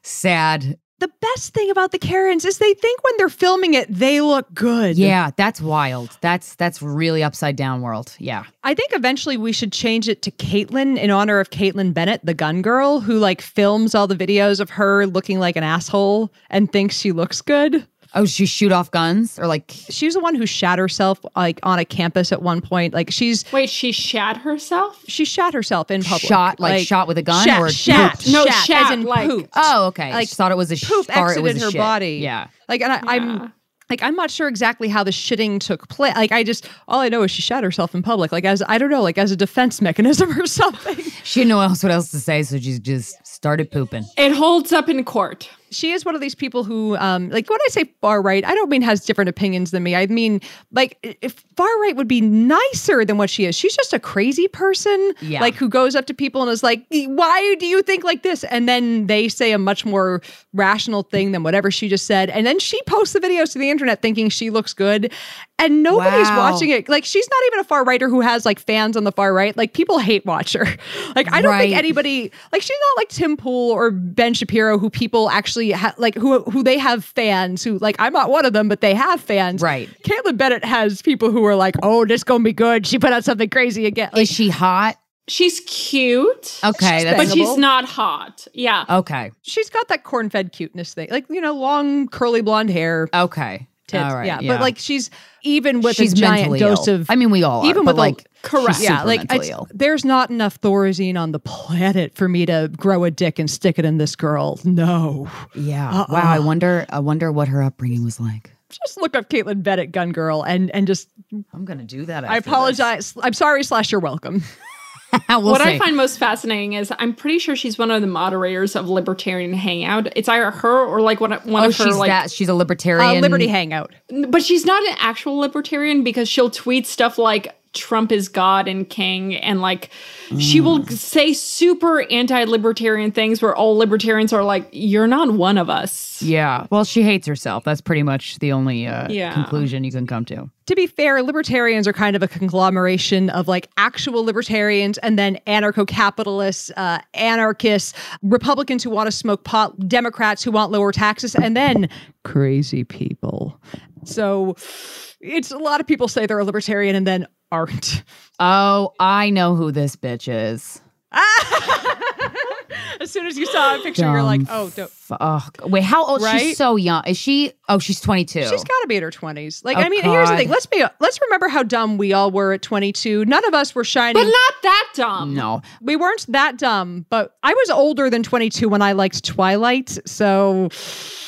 sad. The best thing about the Karens is they think when they're filming it, they look good. Yeah, that's wild. That's that's really upside down world. Yeah. I think eventually we should change it to Kaitlin in honor of Kaitlin Bennett, the gun girl who like films all the videos of her looking like an asshole and thinks she looks good. Oh, she shoot off guns or like She's the one who shot herself like on a campus at one point. Like she's Wait, she shat herself? she shot herself in public. Shot, like, shot with a gun shat, or shat, pooped? No, shat, as in like- pooped. oh okay. Like, She thought it was a sh- poop thought it was a her shit. body. Yeah. Like, and I, Yeah. I'm like I'm not sure exactly how the shitting took place. Like I just all I know is she shot herself in public, like as I don't know, like as a defense mechanism or something. She didn't know else what else to say, so she just started pooping. It holds up in court. She is one of these people who um like when i say far right i don't mean has different opinions than me. I mean like if far right would be nicer than what she is. She's just a crazy person Yeah. like who goes up to people and is like why do you think like this? And then they say a much more rational thing than whatever she just said. And then she posts the videos to the internet thinking she looks good. And nobody's Wow. watching it. Like she's not even a far righter who has like fans on the far right. Like people hate watch her like i don't think anybody like she's not like tim pool or ben shapiro who people actually ha- like who who they have fans who like i'm not one of them but they have fans Right. kaitlin bennett has people who are like oh this gonna be good she put out something crazy again like, Is she hot? She's cute. Okay, that's But she's not hot. Yeah. okay. she's got that corn-fed cuteness thing like you know long curly blonde hair Okay. tits All right. yeah. but like she's even with she's a giant dose Ill. of I mean, we all are, even but with a- like Correct. she's yeah, super like mentally ill. there's not enough Thorazine on the planet for me to grow a dick and stick it in this girl. No. Yeah. Uh-uh. Wow. I wonder. I wonder what her upbringing was like. Just look up Kaitlin Bennett, gun girl, and and just I'm gonna do that. I after apologize. I'm sorry. Slash, you're welcome. we'll what I find most fascinating is I'm pretty sure she's one of the moderators of Libertarian Hangout. It's either her or like one, one oh, of her she's like that. She's a libertarian. Uh, Liberty Hangout. but she's not an actual libertarian because she'll tweet stuff like Trump is God and king and like she will Mm. say super anti-libertarian things where all libertarians are like you're not one of us. Yeah. Well, she hates herself. That's pretty much the only uh, Yeah. conclusion you can come to. To be fair, libertarians are kind of a conglomeration of like actual libertarians and then anarcho capitalists, uh, anarchists, Republicans who want to smoke pot, Democrats who want lower taxes, and then crazy people. So it's a lot of people say they're a libertarian and then aren't. Oh, I know who this bitch is. As soon as you saw a picture, you're like, oh, don't. Fuck. Wait, how old? Right? She's so young. Is she? Oh, she's 22. She's got to be in her twenties. Like, Oh, I mean, here's the thing. Let's be. Let's remember how dumb we all were at 22. None of us were shining. But not that dumb. no. we weren't that dumb. But I was older than 22 when I liked Twilight. So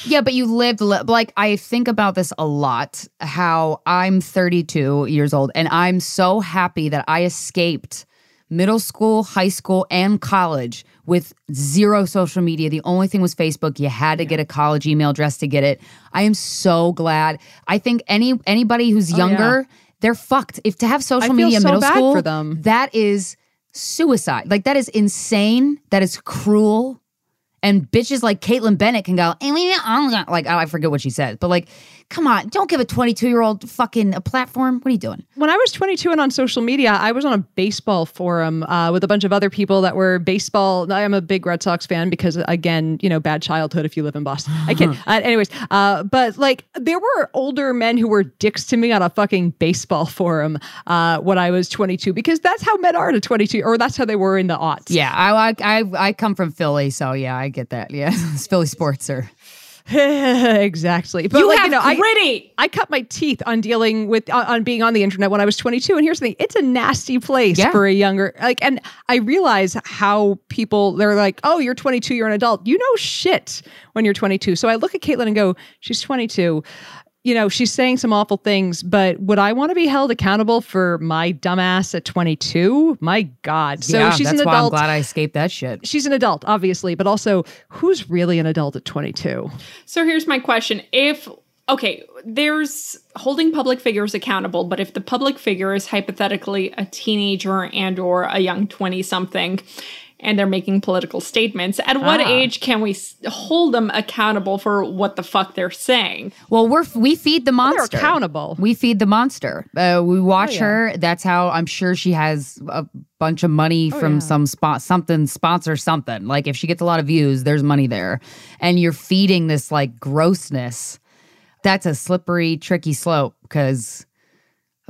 Yeah, but you lived li- like I think about this a lot. How I'm 32 years old, and I'm so happy that I escaped middle school, high school, and college with zero social media. The only thing was Facebook. You had to get a college email address to get it. I am so glad. I think any anybody who's younger, they're fucked. If to have social feel media in so middle school, for them. that is suicide. Like that is insane. That is cruel. And bitches like Kaitlin Bennett can go, "Eh, meh, I'm like, oh, I forget what she said, but like, come on, don't give a 22 year old fucking a platform. What are you doing? when I was 22 and on social media, I was on a baseball forum uh, with a bunch of other people that were baseball. I'm a big Red Sox fan because, again, you know, bad childhood if you live in Boston. I can't. uh, anyways, uh, but like there were older men who were dicks to me on a fucking baseball forum uh, when I was 22 because that's how men are to 22, or that's how they were in the aughts. Yeah, I, I, I, I come from Philly, so yeah, I get that. Yeah, it's Philly sports are. exactly. But You like have you know, I, gritty. I cut my teeth on dealing with on, on being on the internet when I was 22 and here's the thing it's a nasty place Yeah. for a younger like and I realize how people they're like oh you're 22 you're an adult you know shit when you're 22 so I look at Kaitlin and go she's 22 you know she's saying some awful things but would I want to be held accountable for my dumbass at 22 my god so yeah, she's that's an why I'm adult glad I escaped that shit. she's an adult obviously but also who's really an adult at 22 So here's my question. If okay, there's holding public figures accountable, but if the public figure is hypothetically a teenager and or a young 20 something and they're making political statements, at what Ah. age can we hold them accountable for what the fuck they're saying? Well, we're we feed the monster. they're accountable. We feed the monster. Uh, we watch yeah. her. That's how I'm sure she has a bunch of money from yeah. some spot, something sponsor something. Like if she gets a lot of views, there's money there, and you're feeding this like grossness. That's a slippery, tricky slope because.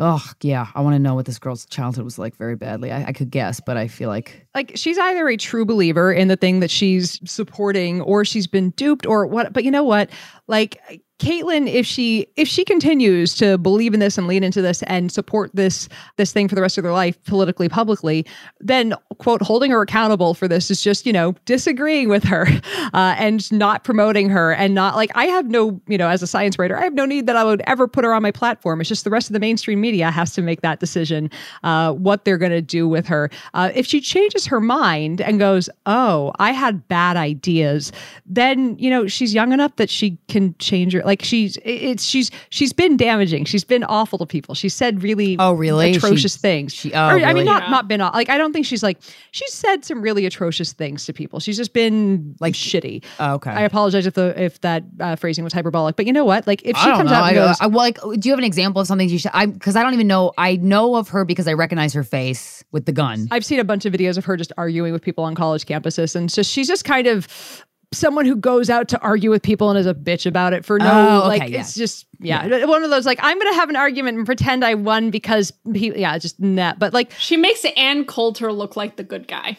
Oh yeah, I want to know what this girl's childhood was like very badly. I, I could guess, but I feel like like she's either a true believer in the thing that she's supporting or she's been duped or what but you know what like Kaitlin, if she if she continues to believe in this and lean into this and support this this thing for the rest of their life politically publicly, then quote holding her accountable for this is just you know disagreeing with her uh, and not promoting her and not like I have no you know as a science writer I have no need that I would ever put her on my platform. It's just the rest of the mainstream media has to make that decision uh, what they're going to do with her. Uh, if she changes her mind and goes, oh, I had bad ideas, then you know she's young enough that she can change her like she's it's she's she's been damaging. She's been awful to people. She said really Oh, really? atrocious She- things. she- oh, Or, I mean not Yeah. not been aw- like I don't think she's like she's said some really atrocious things to people. She's just been like shitty. Oh, okay. I apologize if the if that uh, phrasing was hyperbolic, but you know what? Like if she I comes know. out I, and goes, I, well, like, do you have an example of something you should? I because I don't even know. I know of her because I recognize her face with the gun. I've seen a bunch of videos of her just arguing with people on college campuses, and just she's just kind of someone who goes out to argue with people and is a bitch about it for no Oh, okay, like yeah. it's just yeah, one of those like I'm gonna have an argument and pretend I won because he, yeah just nah. But like She makes Ann Coulter look like the good guy.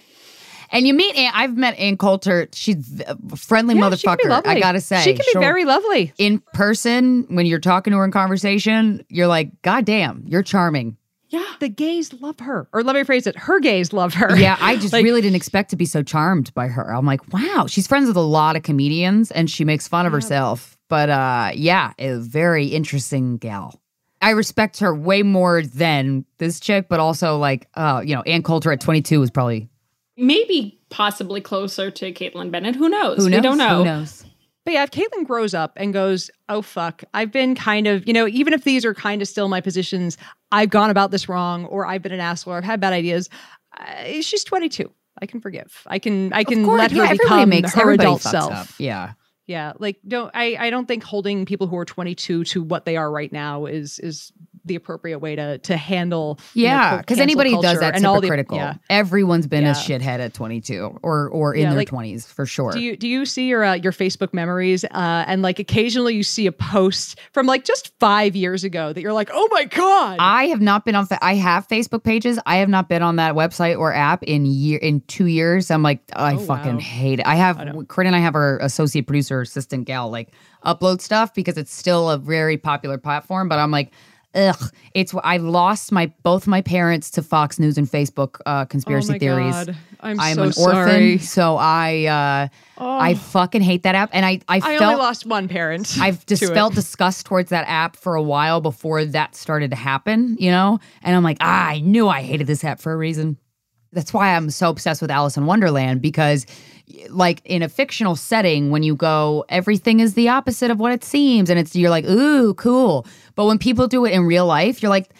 And you meet Ann. I've met Ann Coulter. She's a friendly yeah, she can be motherfucker. I gotta say, she can She'll- be very lovely. in person when you're talking to her in conversation. You're like, God damn, you're charming. Yeah. The gays love her, or let me phrase it: her gays love her. Yeah, I just Like- really didn't expect to be so charmed by her. I'm like, wow, she's friends with a lot of comedians and she makes fun of herself. But uh yeah, a very interesting gal. I respect her way more than this chick, but also like uh, you know, Ann Coulter at 22 was probably Maybe possibly closer to Kaitlin Bennett. Who knows? who knows? We don't know. Who knows? But yeah, if Kaitlin grows up and goes, oh, fuck, I've been kind of, you know, even if these are kind of still my positions, I've gone about this wrong or I've been an asshole or I've had bad ideas. Uh, she's 22. I can forgive. I can, I can let her yeah, everybody become makes her adult self. up. Yeah. Yeah, like don't I I don't think holding people who are 22 to what they are right now is is the appropriate way to to handle Yeah, because cancel anybody does that and all the- yeah. Everyone's been a Yeah. shithead at 22 or or in Yeah, their like, 20s for sure. Do you do you see your uh, your Facebook memories uh, and like occasionally you see a post from like just five years ago that you're like, oh my god, I have not been on. Fa- I have Facebook pages. I have not been on that website or app in year in two years. I'm like, I Oh, fucking wow. hate it. I have Corinne and I have our associate producer assistant gal like upload stuff because it's still a very popular platform. But I'm like, ugh, it's. I lost my both my parents to Fox News and Facebook uh, conspiracy oh theories. God. I'm, I'm so an sorry. orphan, so I uh, I fucking hate that app, and I I, I felt only lost one parent. I've just felt disgust towards that app for a while before that started to happen, you know? And I'm like, ah, I knew I hated this app for a reason. That's why I'm so obsessed with Alice in Wonderland because, like, in a fictional setting, when you go, everything is the opposite of what it seems. And it's, you're like, ooh, cool. But when people do it in real life, you're like,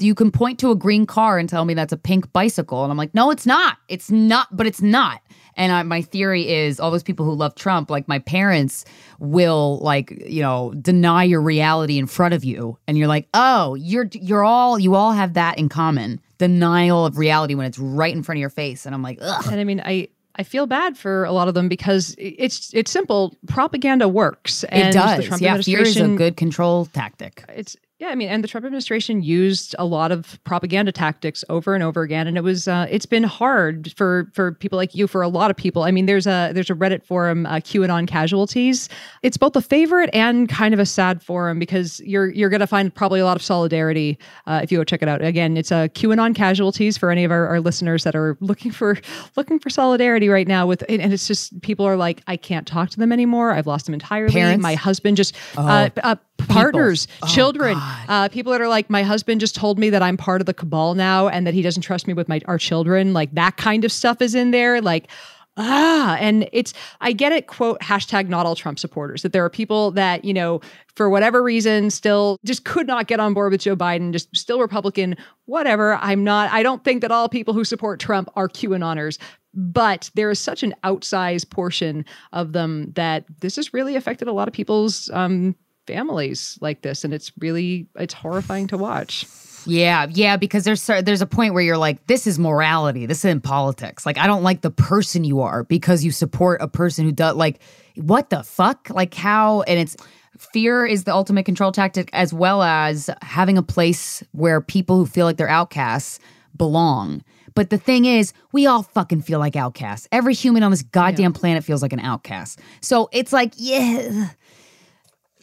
you can point to a green car and tell me that's a pink bicycle. And I'm like, no, it's not. It's not, but it's not. And I, my theory is all those people who love Trump, like my parents, will like you know deny your reality in front of you, and you're like, oh, you're you're all you all have that in common, denial of reality when it's right in front of your face. And I'm like, ugh. And I mean, I I feel bad for a lot of them because it's it's simple. Propaganda works. And it does. Trump Yeah, fear is a good control tactic. It's yeah, I mean, and the Trump administration used a lot of propaganda tactics over and over again, and it was uh, it's been hard for for people like you, for a lot of people. I mean, there's a there's a Reddit forum, uh, QAnon casualties. It's both a favorite and kind of a sad forum because you're you're gonna find probably a lot of solidarity uh, if you go check it out. Again, it's a QAnon casualties for any of our, our listeners that are looking for looking for solidarity right now. With and it's just people are like, I can't talk to them anymore. I've lost them entirely. Parents? My husband just uh, uh, partners, children, uh, people that are like, my husband just told me that I'm part of the cabal now and that he doesn't trust me with my our children. Like that kind of stuff is in there. Like, ah, and it's I get it. Quote hashtag not all Trump supporters. That there are people that you know for whatever reason still just could not get on board with Joe Biden, just still Republican. Whatever. I'm not. I don't think that all people who support Trump are QAnoners. But there is such an outsized portion of them that this has really affected a lot of people's um, families like this and it's really it's horrifying to watch Yeah, yeah, because there's there's a point where you're like, this is morality. This isn't politics. Like, I don't like the person you are because you support a person who does like, what the fuck? Like how? And it's fear is the ultimate control tactic, as well as having a place where people who feel like they're outcasts belong. But the thing is, we all fucking feel like outcasts. Every human on this goddamn planet feels like an outcast. So it's like, yeah.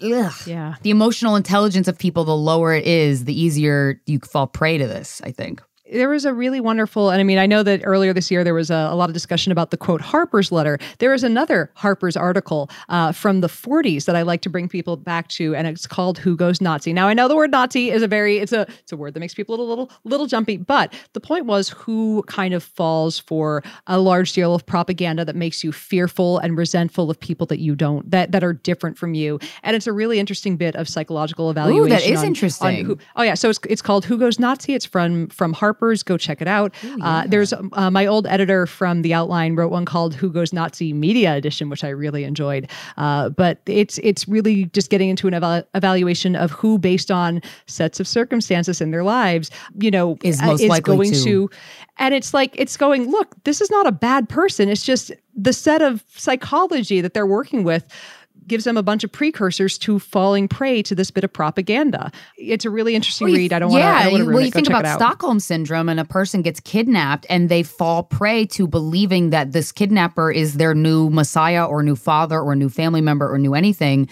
Ugh. Yeah. The emotional intelligence of people, the lower it is, the easier you fall prey to this, I think. There was a really wonderful, and I mean, I know that earlier this year there was a, a lot of discussion about the quote Harper's letter. There is another Harper's article uh, from the 40s that I like to bring people back to, and it's called "Who Goes Nazi." Now, I know the word Nazi is a very it's a it's a word that makes people a little little little jumpy, but the point was who kind of falls for a large deal of propaganda that makes you fearful and resentful of people that you don't that that are different from you, and it's a really interesting bit of psychological evaluation. is on- on interesting. who- Oh yeah, so it's it's called Who Goes Nazi. It's from from Harper's. Go check it out. uh, there's uh, my old editor from the Outline wrote one called Who Goes Nazi Media Edition, which I really enjoyed. Uh, but it's it's really just getting into an eval- evaluation of who, based on sets of circumstances in their lives, you know, Is uh, most likely going to- to. And it's like it's going. Look, this is not a bad person. It's just the set of psychology that they're working with gives them a bunch of precursors to falling prey to this bit of propaganda. It's a really interesting Well, read. I don't want to. Yeah, Yeah, you, well, you Go think about. Stockholm syndrome, and a person gets kidnapped, and they fall prey to believing that this kidnapper is their new messiah, or new father, or new family member, or new anything.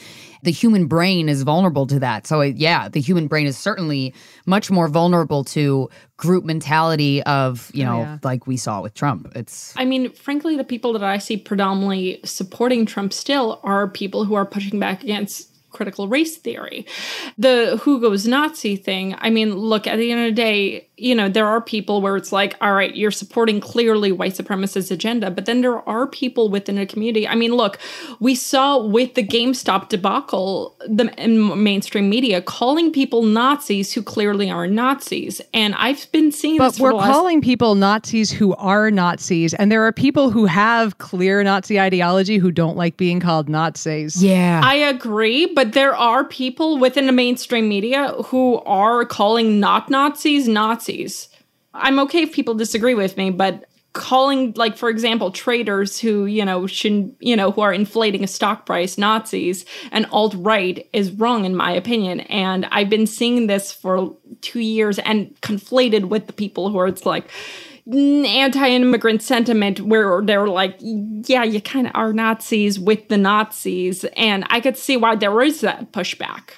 The human brain is vulnerable to that. So, it- yeah, the human brain is certainly much more vulnerable to group mentality of you oh, know, yeah. like we saw with Trump. It's I mean, frankly, the people that I see predominantly supporting Trump still are people who are pushing back against critical race theory. The who goes Nazi thing, I mean, look, at the end of the day, you know, there are people where it's like, all right, you're supporting clearly white supremacist agenda, but then there are people within the community. I mean, look, we saw with the GameStop debacle, the in mainstream media calling people Nazis who clearly are Nazis. And I've been seeing But this for we're the last calling people Nazis who are Nazis, and there are people who have clear Nazi ideology who don't like being called Nazis. yeah. I agree, but there are people within the mainstream media who are calling not Nazis Nazis. I'm okay if people disagree with me, but calling like for example traders who you know shouldn't, you know who are inflating a stock price nazis and alt-right is wrong in my opinion. And i've been seeing this for two years and conflated with the people who are it's like anti-immigrant sentiment where they're like yeah you kind of are nazis with the nazis. And i could see why there is that pushback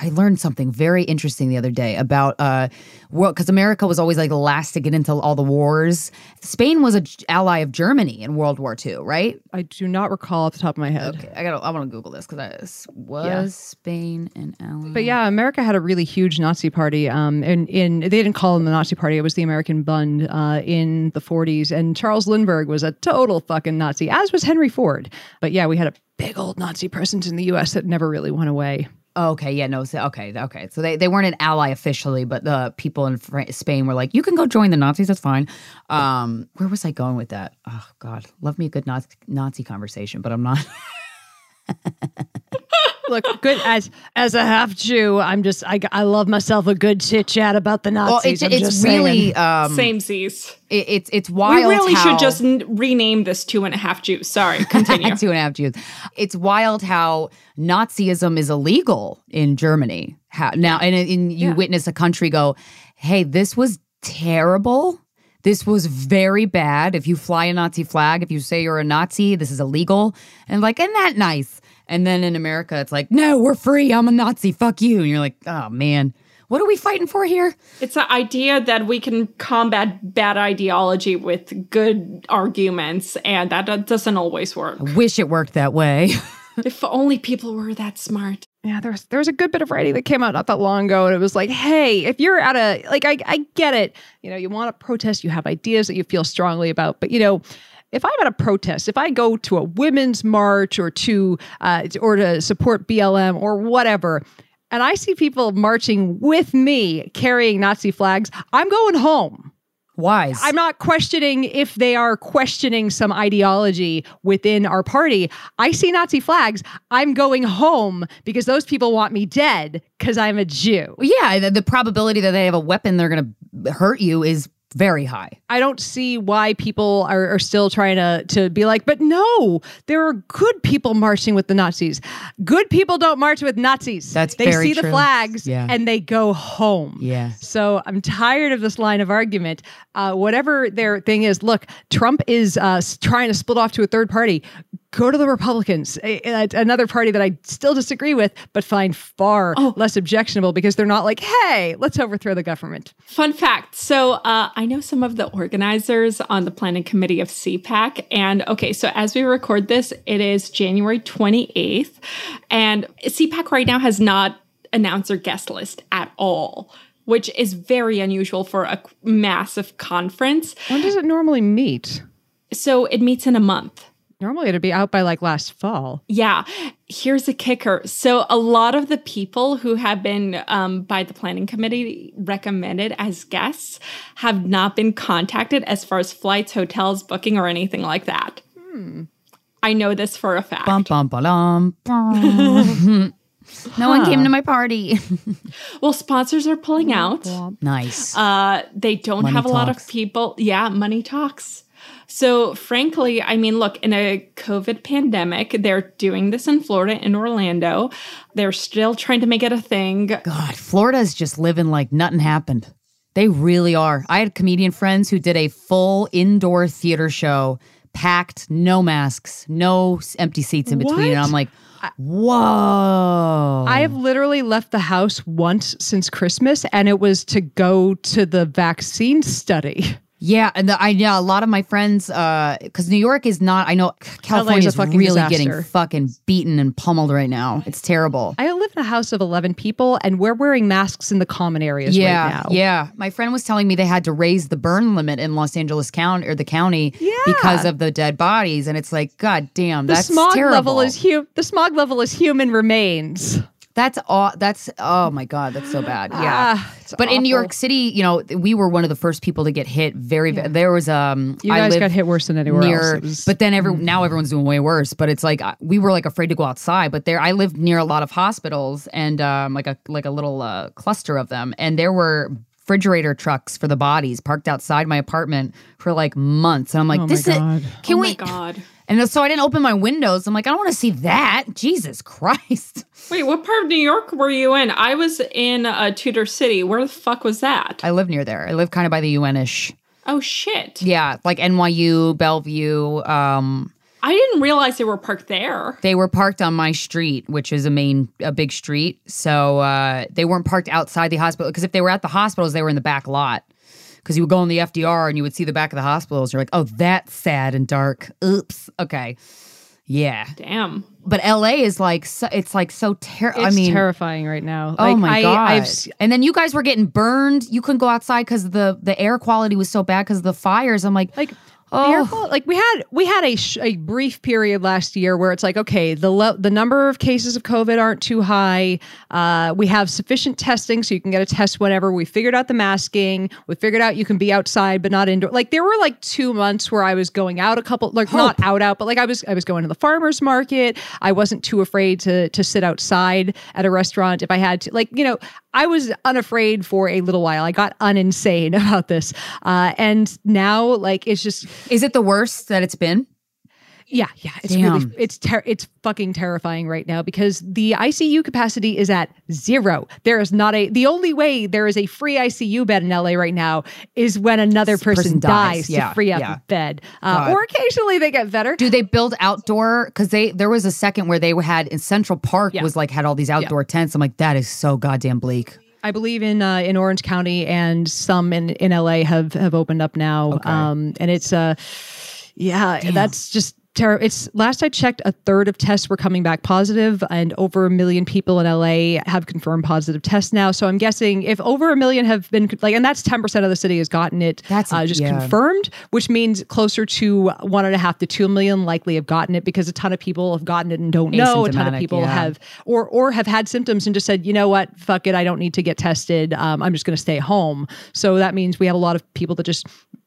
I learned something very interesting the other day about uh world because America was always like the last to get into all the wars. Spain was a j- ally of Germany in World War II, right? I do not recall off the top of my head. Okay, I got. I want to Google this because I was Yeah. Spain an ally? But yeah, America had a really huge Nazi party. Um, and in they didn't call them the Nazi Party; it was the American Bund uh, in the '40s. And Charles Lindbergh was a total fucking Nazi, as was Henry Ford. But yeah, we had a big old Nazi presence in the U.S. that never really went away. Oh, okay, yeah, no, okay, okay. So they, they weren't an ally officially, but the people in Spain were like, "You can go join the Nazis. That's fine." Um, where was I going with that? Oh God, love me a good Nazi, Nazi conversation, but I'm not. Look, good as as a half Jew, I'm just I, I love myself a good chit chat about the well, Nazis. it's I'm it's just really um, same seas. it, it's it's we wild. really how- should just n- rename this two and a half jews sorry continue two and a half Jews. It's wild how Nazism is illegal in Germany. How now, and, and you witness a country go, "Hey, this was terrible. This was very bad. If you fly a Nazi flag, if you say you're a Nazi, this is illegal." And like, isn't that nice? And then in America, it's like, "No, we're free. I'm a Nazi. Fuck you." And you're like, "Oh man." What are we fighting for here? It's the idea that we can combat bad ideology with good arguments, and that doesn't always work. Wish it worked that way. if only people were that smart. Yeah, there's there's a good bit of writing that came out not that long ago, and it was like, hey, if you're at a like, I I get it, you know, you want to protest, you have ideas that you feel strongly about, but you know. If I'm at a protest, if I go to a women's march or to uh, or to support BLM or whatever, and I see people marching with me carrying Nazi flags, I'm going home. Wise. I'm not questioning if they are questioning some ideology within our party. I see Nazi flags. I'm going home because those people want me dead because I'm a Jew. Yeah, the, the probability that they have a weapon they're going to hurt you is very high. I don't see why people are, are still trying to to be like, but no, there are good people marching with the Nazis. Good people don't march with Nazis. That's they see the flags Yeah. and they go home. Yeah. So I'm tired of this line of argument. Uh, whatever their thing is, look, Trump is uh, trying to split off to a third party. Go to the Republicans, a- a- another party that I still disagree with, but find far Oh. less objectionable because they're not like, hey, let's overthrow the government. Fun fact. So uh, I know some of the organizers on the planning committee of CPAC. And okay, so as we record this, it is January 28th. And CPAC right now has not announced their guest list at all, which is very unusual for a massive conference. When does it normally meet? So it meets in a month. Normally it'd be out by like last fall. Yeah, here's a kicker. So, a lot of the people who have been um, by the planning committee recommended as guests have not been contacted as far as flights, hotels, booking, or anything like that. I know this for a fact. Bum, bum, ba-dum, bum. no one came to my party. Well, sponsors are pulling out. nice. Uh, they don't Money have a lot of people. Yeah, money talks. So, frankly, I mean, look, in a COVID pandemic, they're doing this in Florida, in Orlando. They're still trying to make it a thing. God, Florida's just living like nothing happened. They really are. I had comedian friends who did a full indoor theater show, packed, no masks, no empty seats in between. And I'm like, whoa. I have literally left the house once since Christmas, and it was to go to the vaccine study. Yeah, and the, I know a lot of my friends, uh, because New York is not. I know California is really disaster. getting fucking beaten and pummeled right now. It's terrible. I live in a house of 11 people, and we're wearing masks in the common areas yeah, right now. yeah. My friend was telling me they had to raise the burn limit in Los Angeles County or the county Yeah. because of the dead bodies, and it's like, god damn, The that's smog terrible. level is hu- the smog level is human remains. That's all. That's oh my god, that's so bad. Yeah. Ah, it's but in New York. City, you know, we were one of the first people to get hit. Very. There was um. You guys lived got hit worse than anywhere near, else. Was- but then every now everyone's doing way worse. But it's like uh, we were like afraid to go outside. But there, I lived near a lot of hospitals and um, like a like a little uh, cluster of them, and there were refrigerator trucks for the bodies parked outside my apartment for like months. And I'm like, Oh my this God. is can oh we? my God. And so I didn't open my windows. I'm like, I don't want to see that. Jesus Christ. Wait, what part of New York were you in? I was in uh, Tudor City. Where the fuck was that? I live near there. I live kind of by the UN-ish. oh shit! Yeah, like NYU, Bellevue. Um, I didn't realize they were parked there. they were parked on my street, which is a main, a big street. So uh, they weren't parked outside the hospital because if they were at the hospitals, they were in the back lot. Because you would go in the FDR and you would see the back of the hospitals. You're like, oh, that's sad and dark. Oops. Okay. Yeah. Damn. But LA is like, so, it's like so terrible. it's I mean, terrifying right now. Oh Like, my I, god! I've and then you guys were getting burned. You couldn't go outside because the the air quality was so bad because of the fires. I'm like, like Oh. like we had we had a, sh- a brief period last year where it's like okay the le- the number of cases of covid aren't too high. Uh, we have sufficient testing so you can get a test whenever we figured out the masking. We figured out you can be outside but not indoor. Like there were like two months where i was going out a couple like not out out but like i was i was going to the farmers market. I wasn't too afraid to to sit outside at a restaurant if i had to. Like you know i was unafraid for a little while. I got uninsane about this. Uh, and now like it's just is it the worst that it's been? yeah, yeah, it's really it's ter- it's fucking terrifying right now because the ICU capacity is at zero. There is not a the only way there is a free ICU bed in LA right now is when another person, person dies. dies, Yeah, to free up yeah. a bed, uh, or occasionally they get better. Do they build outdoor? Because they there was a second where they had in Central Park Yeah. was like had all these outdoor tents. I'm like, that is so goddamn bleak. I believe in uh, in Orange County and some in, in LA have have opened up now. Um, and it's uh yeah, that's just terrible. It's last I checked, a third of tests were coming back positive, and over a million people in LA have confirmed positive tests now. So I'm guessing if over a million have been like, and that's ten percent of the city has gotten it, That's- uh, just yeah. confirmed, which means closer to one and a half to two million likely have gotten it because a ton of people have gotten it and don't know. A ton of people yeah. have or or have had symptoms and just said, you know what, fuck it, I don't need to get tested. Um, I'm just going to stay home. So that means we have a lot of people that just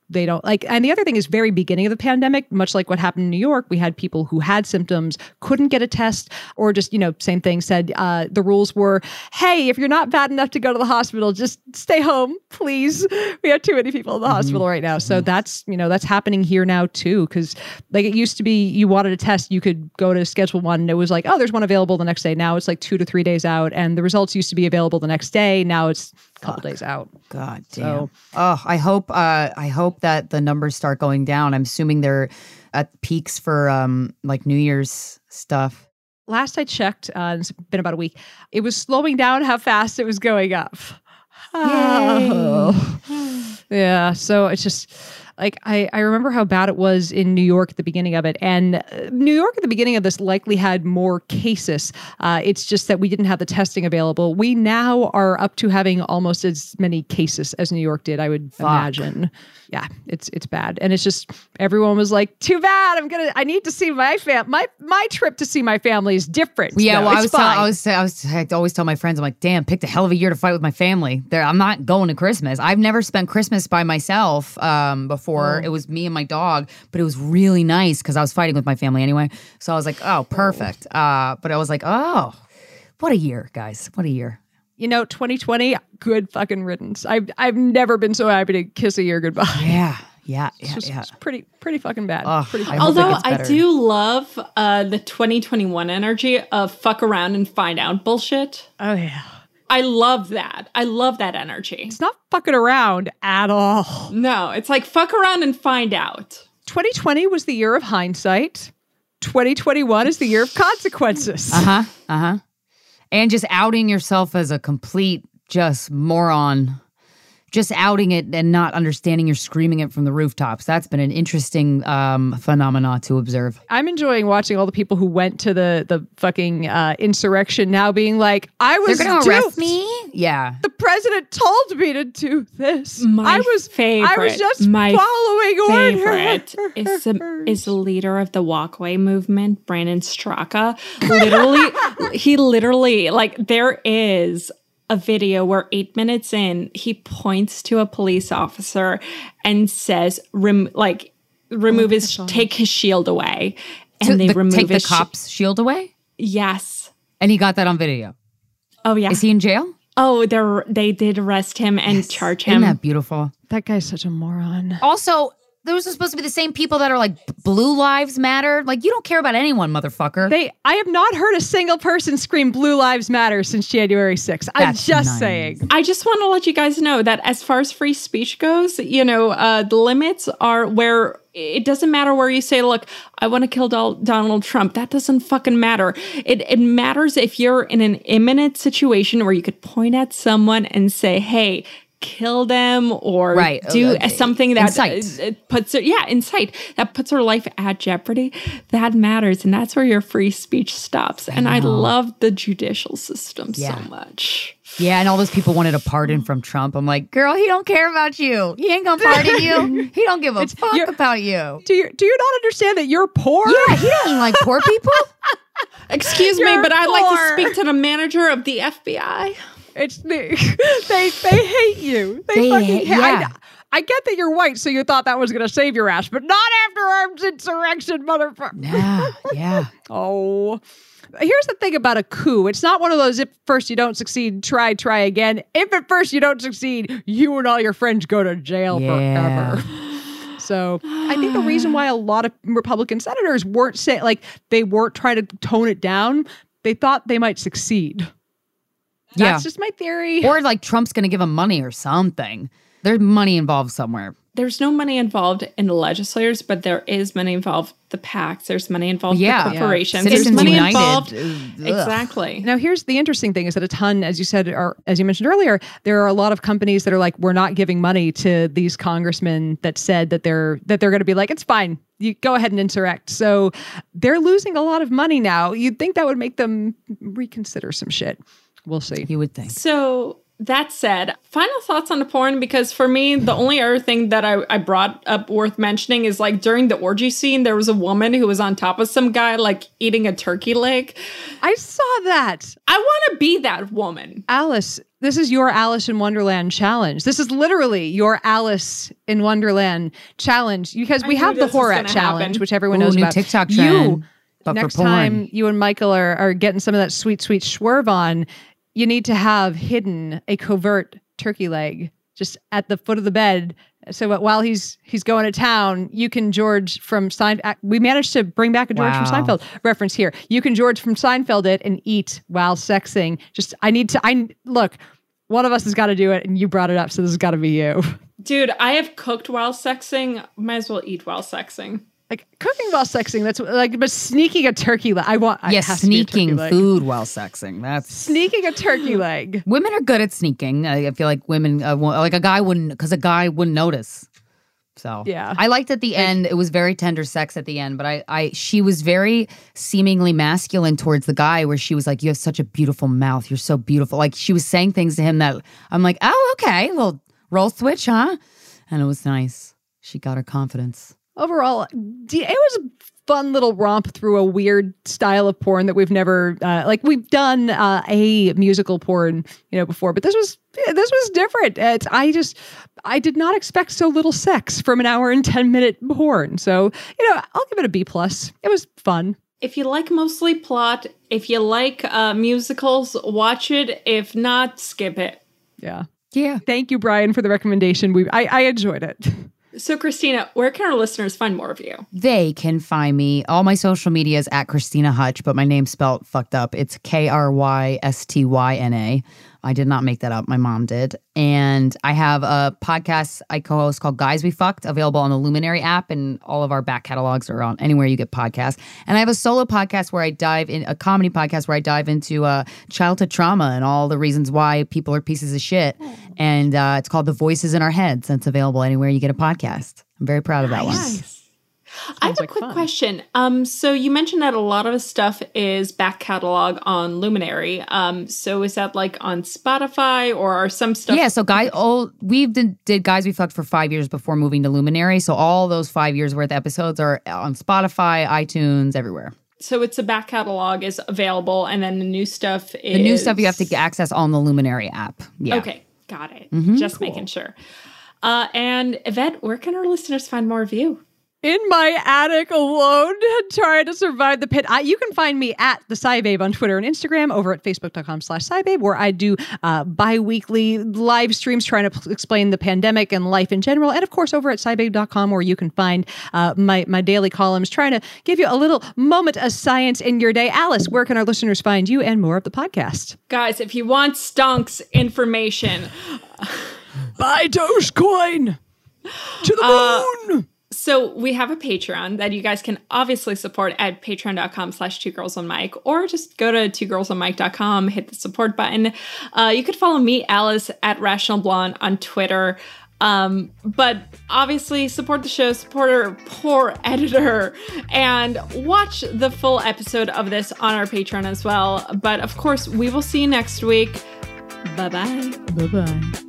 they don't like. And the other thing is, very beginning of the pandemic, much like what happened in New York, we had people who had symptoms, couldn't get a test, or just you know, same thing. Said uh, the rules were, hey, if you're not bad enough to go to the hospital, just stay home, please. We have too many people in the hospital right now, so that's you know that's happening here now too. Because like it used to be, you wanted a test, you could go to schedule one, and it was like, oh, there's one available the next day. Now it's like two to three days out, and the results used to be available the next day. Now it's couple days out. God damn. So- oh, I hope uh I hope that the numbers start going down. I'm assuming they're at peaks for um like New Year's stuff. Last I checked, uh, it's been about a week. It was slowing down how fast it was going up. Oh. yeah. So it's just like I, I remember how bad it was in New York at the beginning of it. And uh, New York at the beginning of this likely had more cases. Uh, it's just that we didn't have the testing available. We now are up to having almost as many cases as New York did, I would imagine. Yeah, it's it's bad. And it's just everyone was like, too bad. I'm gonna I need to see my fam my my trip to see my family is different. Yeah, though. well, I was, tell. I was, I was, I always tell my friends, I'm like, damn, picked a hell of a year to fight with my family. There, I'm not going to Christmas. I've never spent Christmas by myself um, before. It was me and my dog, but it was really nice because I was fighting with my family anyway. So I was like, oh, perfect. Uh, but I was like, oh, what a year, guys! What a year. you know, 2020, good fucking riddance. I've I've never been so happy to kiss a year goodbye. Yeah, yeah, yeah, It's, yeah. it's pretty pretty fucking bad. Ugh, pretty I Although I do love uh, the 2021 energy of fuck around and find out bullshit. oh yeah. I love that. I love that energy. It's not fucking around at all. No, it's like fuck around and find out. 2020 was the year of hindsight. 2021 is the year of consequences. Uh huh. Uh huh. And just outing yourself as a complete just moron. Just outing it and not understanding you're screaming it from the rooftops. That's been an interesting um, phenomena to observe. I'm enjoying watching all the people who went to the the fucking uh, insurrection now being like, I was They're gonna duped. arrest me? Yeah. The president told me to do this. My I was I was just my following favorite orders. is the, is the leader of the WalkAway movement, Brandon Straka. Literally, he literally like there is a video where eight minutes in, he points to a police officer and says, rem- like, remove his, take his shield away. And they The- remove take the his shi- cops' shield away? yes. And he got that on video. Oh yeah. Is he in jail? oh, they they did arrest him and charge him. Isn't that beautiful? that guy's such a moron. Also, those are supposed to be the same people that are like blue lives matter. Like you don't care about anyone, motherfucker. They, I have not heard a single person scream "Blue Lives Matter" since January 6th. I'm That's just nice. saying. I just want to let you guys know that as far as free speech goes, you know, uh, the limits are where it doesn't matter where you say, look, I want to kill Dol- Donald Trump. That doesn't fucking matter. It, it matters if you're in an imminent situation where you could point at someone and say, hey, kill them or Right. do Okay. something that uh, it puts it yeah incite that puts her life at jeopardy that matters and that's where your free speech stops and i love the judicial system Yeah. so much Yeah, and all those people wanted a pardon from Trump. I'm like, girl, he don't care about you. He ain't gonna pardon you. He don't give a fuck you're- about you. Do you do you not understand that you're poor? Yeah, he doesn't like poor people. Excuse me, You're but I'd like to speak to the manager of the FBI. It's the, they they hate you. They, They fucking hate- yeah. I, I get that you're white, so you thought that was going to save your ass, but not after arms insurrection, motherfucker. Yeah, yeah. Oh. Here's the thing about a coup. It's not one of those if first you don't succeed, try, try again. If at first you don't succeed, you and all your friends go to jail Yeah. forever. So I think the reason why a lot of Republican senators weren't saying like they weren't trying to tone it down, they thought they might succeed. Yeah. That's just my theory. Or like Trump's gonna give him money or something. There's money involved somewhere. There's no money involved in the legislators, but there is money involved the PACs. There's money involved Yeah. the corporations. Citizens There's money United. involved. Ugh. Exactly. Now, here's the interesting thing: is that a ton, as you said, or as you mentioned earlier, there are a lot of companies that are like, we're not giving money to these congressmen that said that they're that they're going to be like, it's fine, you go ahead and insurrect. So they're losing a lot of money now. You'd think that would make them reconsider some shit. We'll see. You would think. So that said, final thoughts on the porn because for me, the only other thing that I, I brought up worth mentioning is like during the orgy scene, there was a woman who was on top of some guy like eating a turkey leg. I saw that. I want to be that woman. Alice, this is your Alice in Wonderland challenge. This is literally your Alice in Wonderland challenge because we knew have the this Horat challenge, happen. which everyone Ooh, knows new about. TikTok You, but next time you and Michael are, are getting some of that sweet, sweet swerve on, you need to have hidden a covert turkey leg just at the foot of the bed. So while he's he's going to town, you can George from Seinfeld. We managed to bring back a George from Seinfeld reference here. You can George from Seinfeld it and eat while sexing. Just I need to. I look. one of us has got to do it, and you brought it up, so this has got to be you. Dude, I have cooked while sexing. Might as well eat while sexing. Like cooking while sexing, that's like, but sneaking a turkey leg. I want, Yes, has to be a turkey sneaking food while sexing. That's Sneaking a turkey leg. women are good at sneaking. I I feel like women, uh, like a guy wouldn't, because a guy wouldn't notice. So Yeah. I liked at the end. It was very tender sex at the end, but I, I, she was very seemingly masculine towards the guy, where she was like, "You have such a beautiful mouth. You're so beautiful." Like she was saying things to him that I'm like, "Oh, okay, well, role switch, huh?" And it was nice. She got her confidence. Overall, it was a fun little romp through a weird style of porn that we've never uh, like. We've done uh, a musical porn, you know, before, but this was this was different. It's, I just I did not expect so little sex from an hour and ten minute porn. So you know, I'll give it a B plus. It was fun. If you like mostly plot, if you like uh, musicals, watch it. If not, skip it. Yeah. Yeah. Thank you, Brian, for the recommendation. We I, I enjoyed it. So, Krystyna, where can our listeners find more of you? They can find me. All my social media is at Krystyna Hutch, but my name's spelled fucked up. It's K R Y S T Y N A. I did not make that up. My mom did. And I have a podcast I co host called Guys We Fucked, available on the Luminary app, and all of our back catalogs are on anywhere you get podcasts. And I have a solo podcast where I dive in, a comedy podcast where I dive into uh, childhood trauma and all the reasons why people are pieces of shit. And uh, it's called The Voices in Our Heads. And it's available anywhere you get a podcast. I'm very proud of that one. I have a quick fun. question. Um, so you mentioned that a lot of stuff is back catalog on Luminary. Um, so is that like on Spotify or are some stuff? Yeah, so guy, all we did, did guys we fucked for five years before moving to Luminary. So all those five years worth of episodes are on Spotify, iTunes, everywhere. So it's a back catalog is available, and then the new stuff is The new stuff you have to access on the Luminary app. Yeah. Okay, got it. Just making sure. Uh, and Yvette, where can our listeners find more of you? In my attic alone trying to survive the pit. I, you can find me at the SciBabe on Twitter and Instagram, over at facebook.com slash SciBabe, where I do uh, bi-weekly live streams trying to p- explain the pandemic and life in general. And of course, over at SciBabe.com, where you can find uh, my, my daily columns trying to give you a little moment of science in your day. Alice, where can our listeners find you and more of the podcast? Guys, if you want stonks information, Buy Dogecoin to the moon. So we have a Patreon that you guys can obviously support at patreon.com slash two girls on mic or just go to two girls on mic.com, hit the support button. Uh, you could follow me, Alice, at Rational Blonde on Twitter. Um, but obviously support the show, support our poor editor, and watch the full episode of this on our Patreon as well. But of course, we will see you next week. Bye bye. Bye-bye.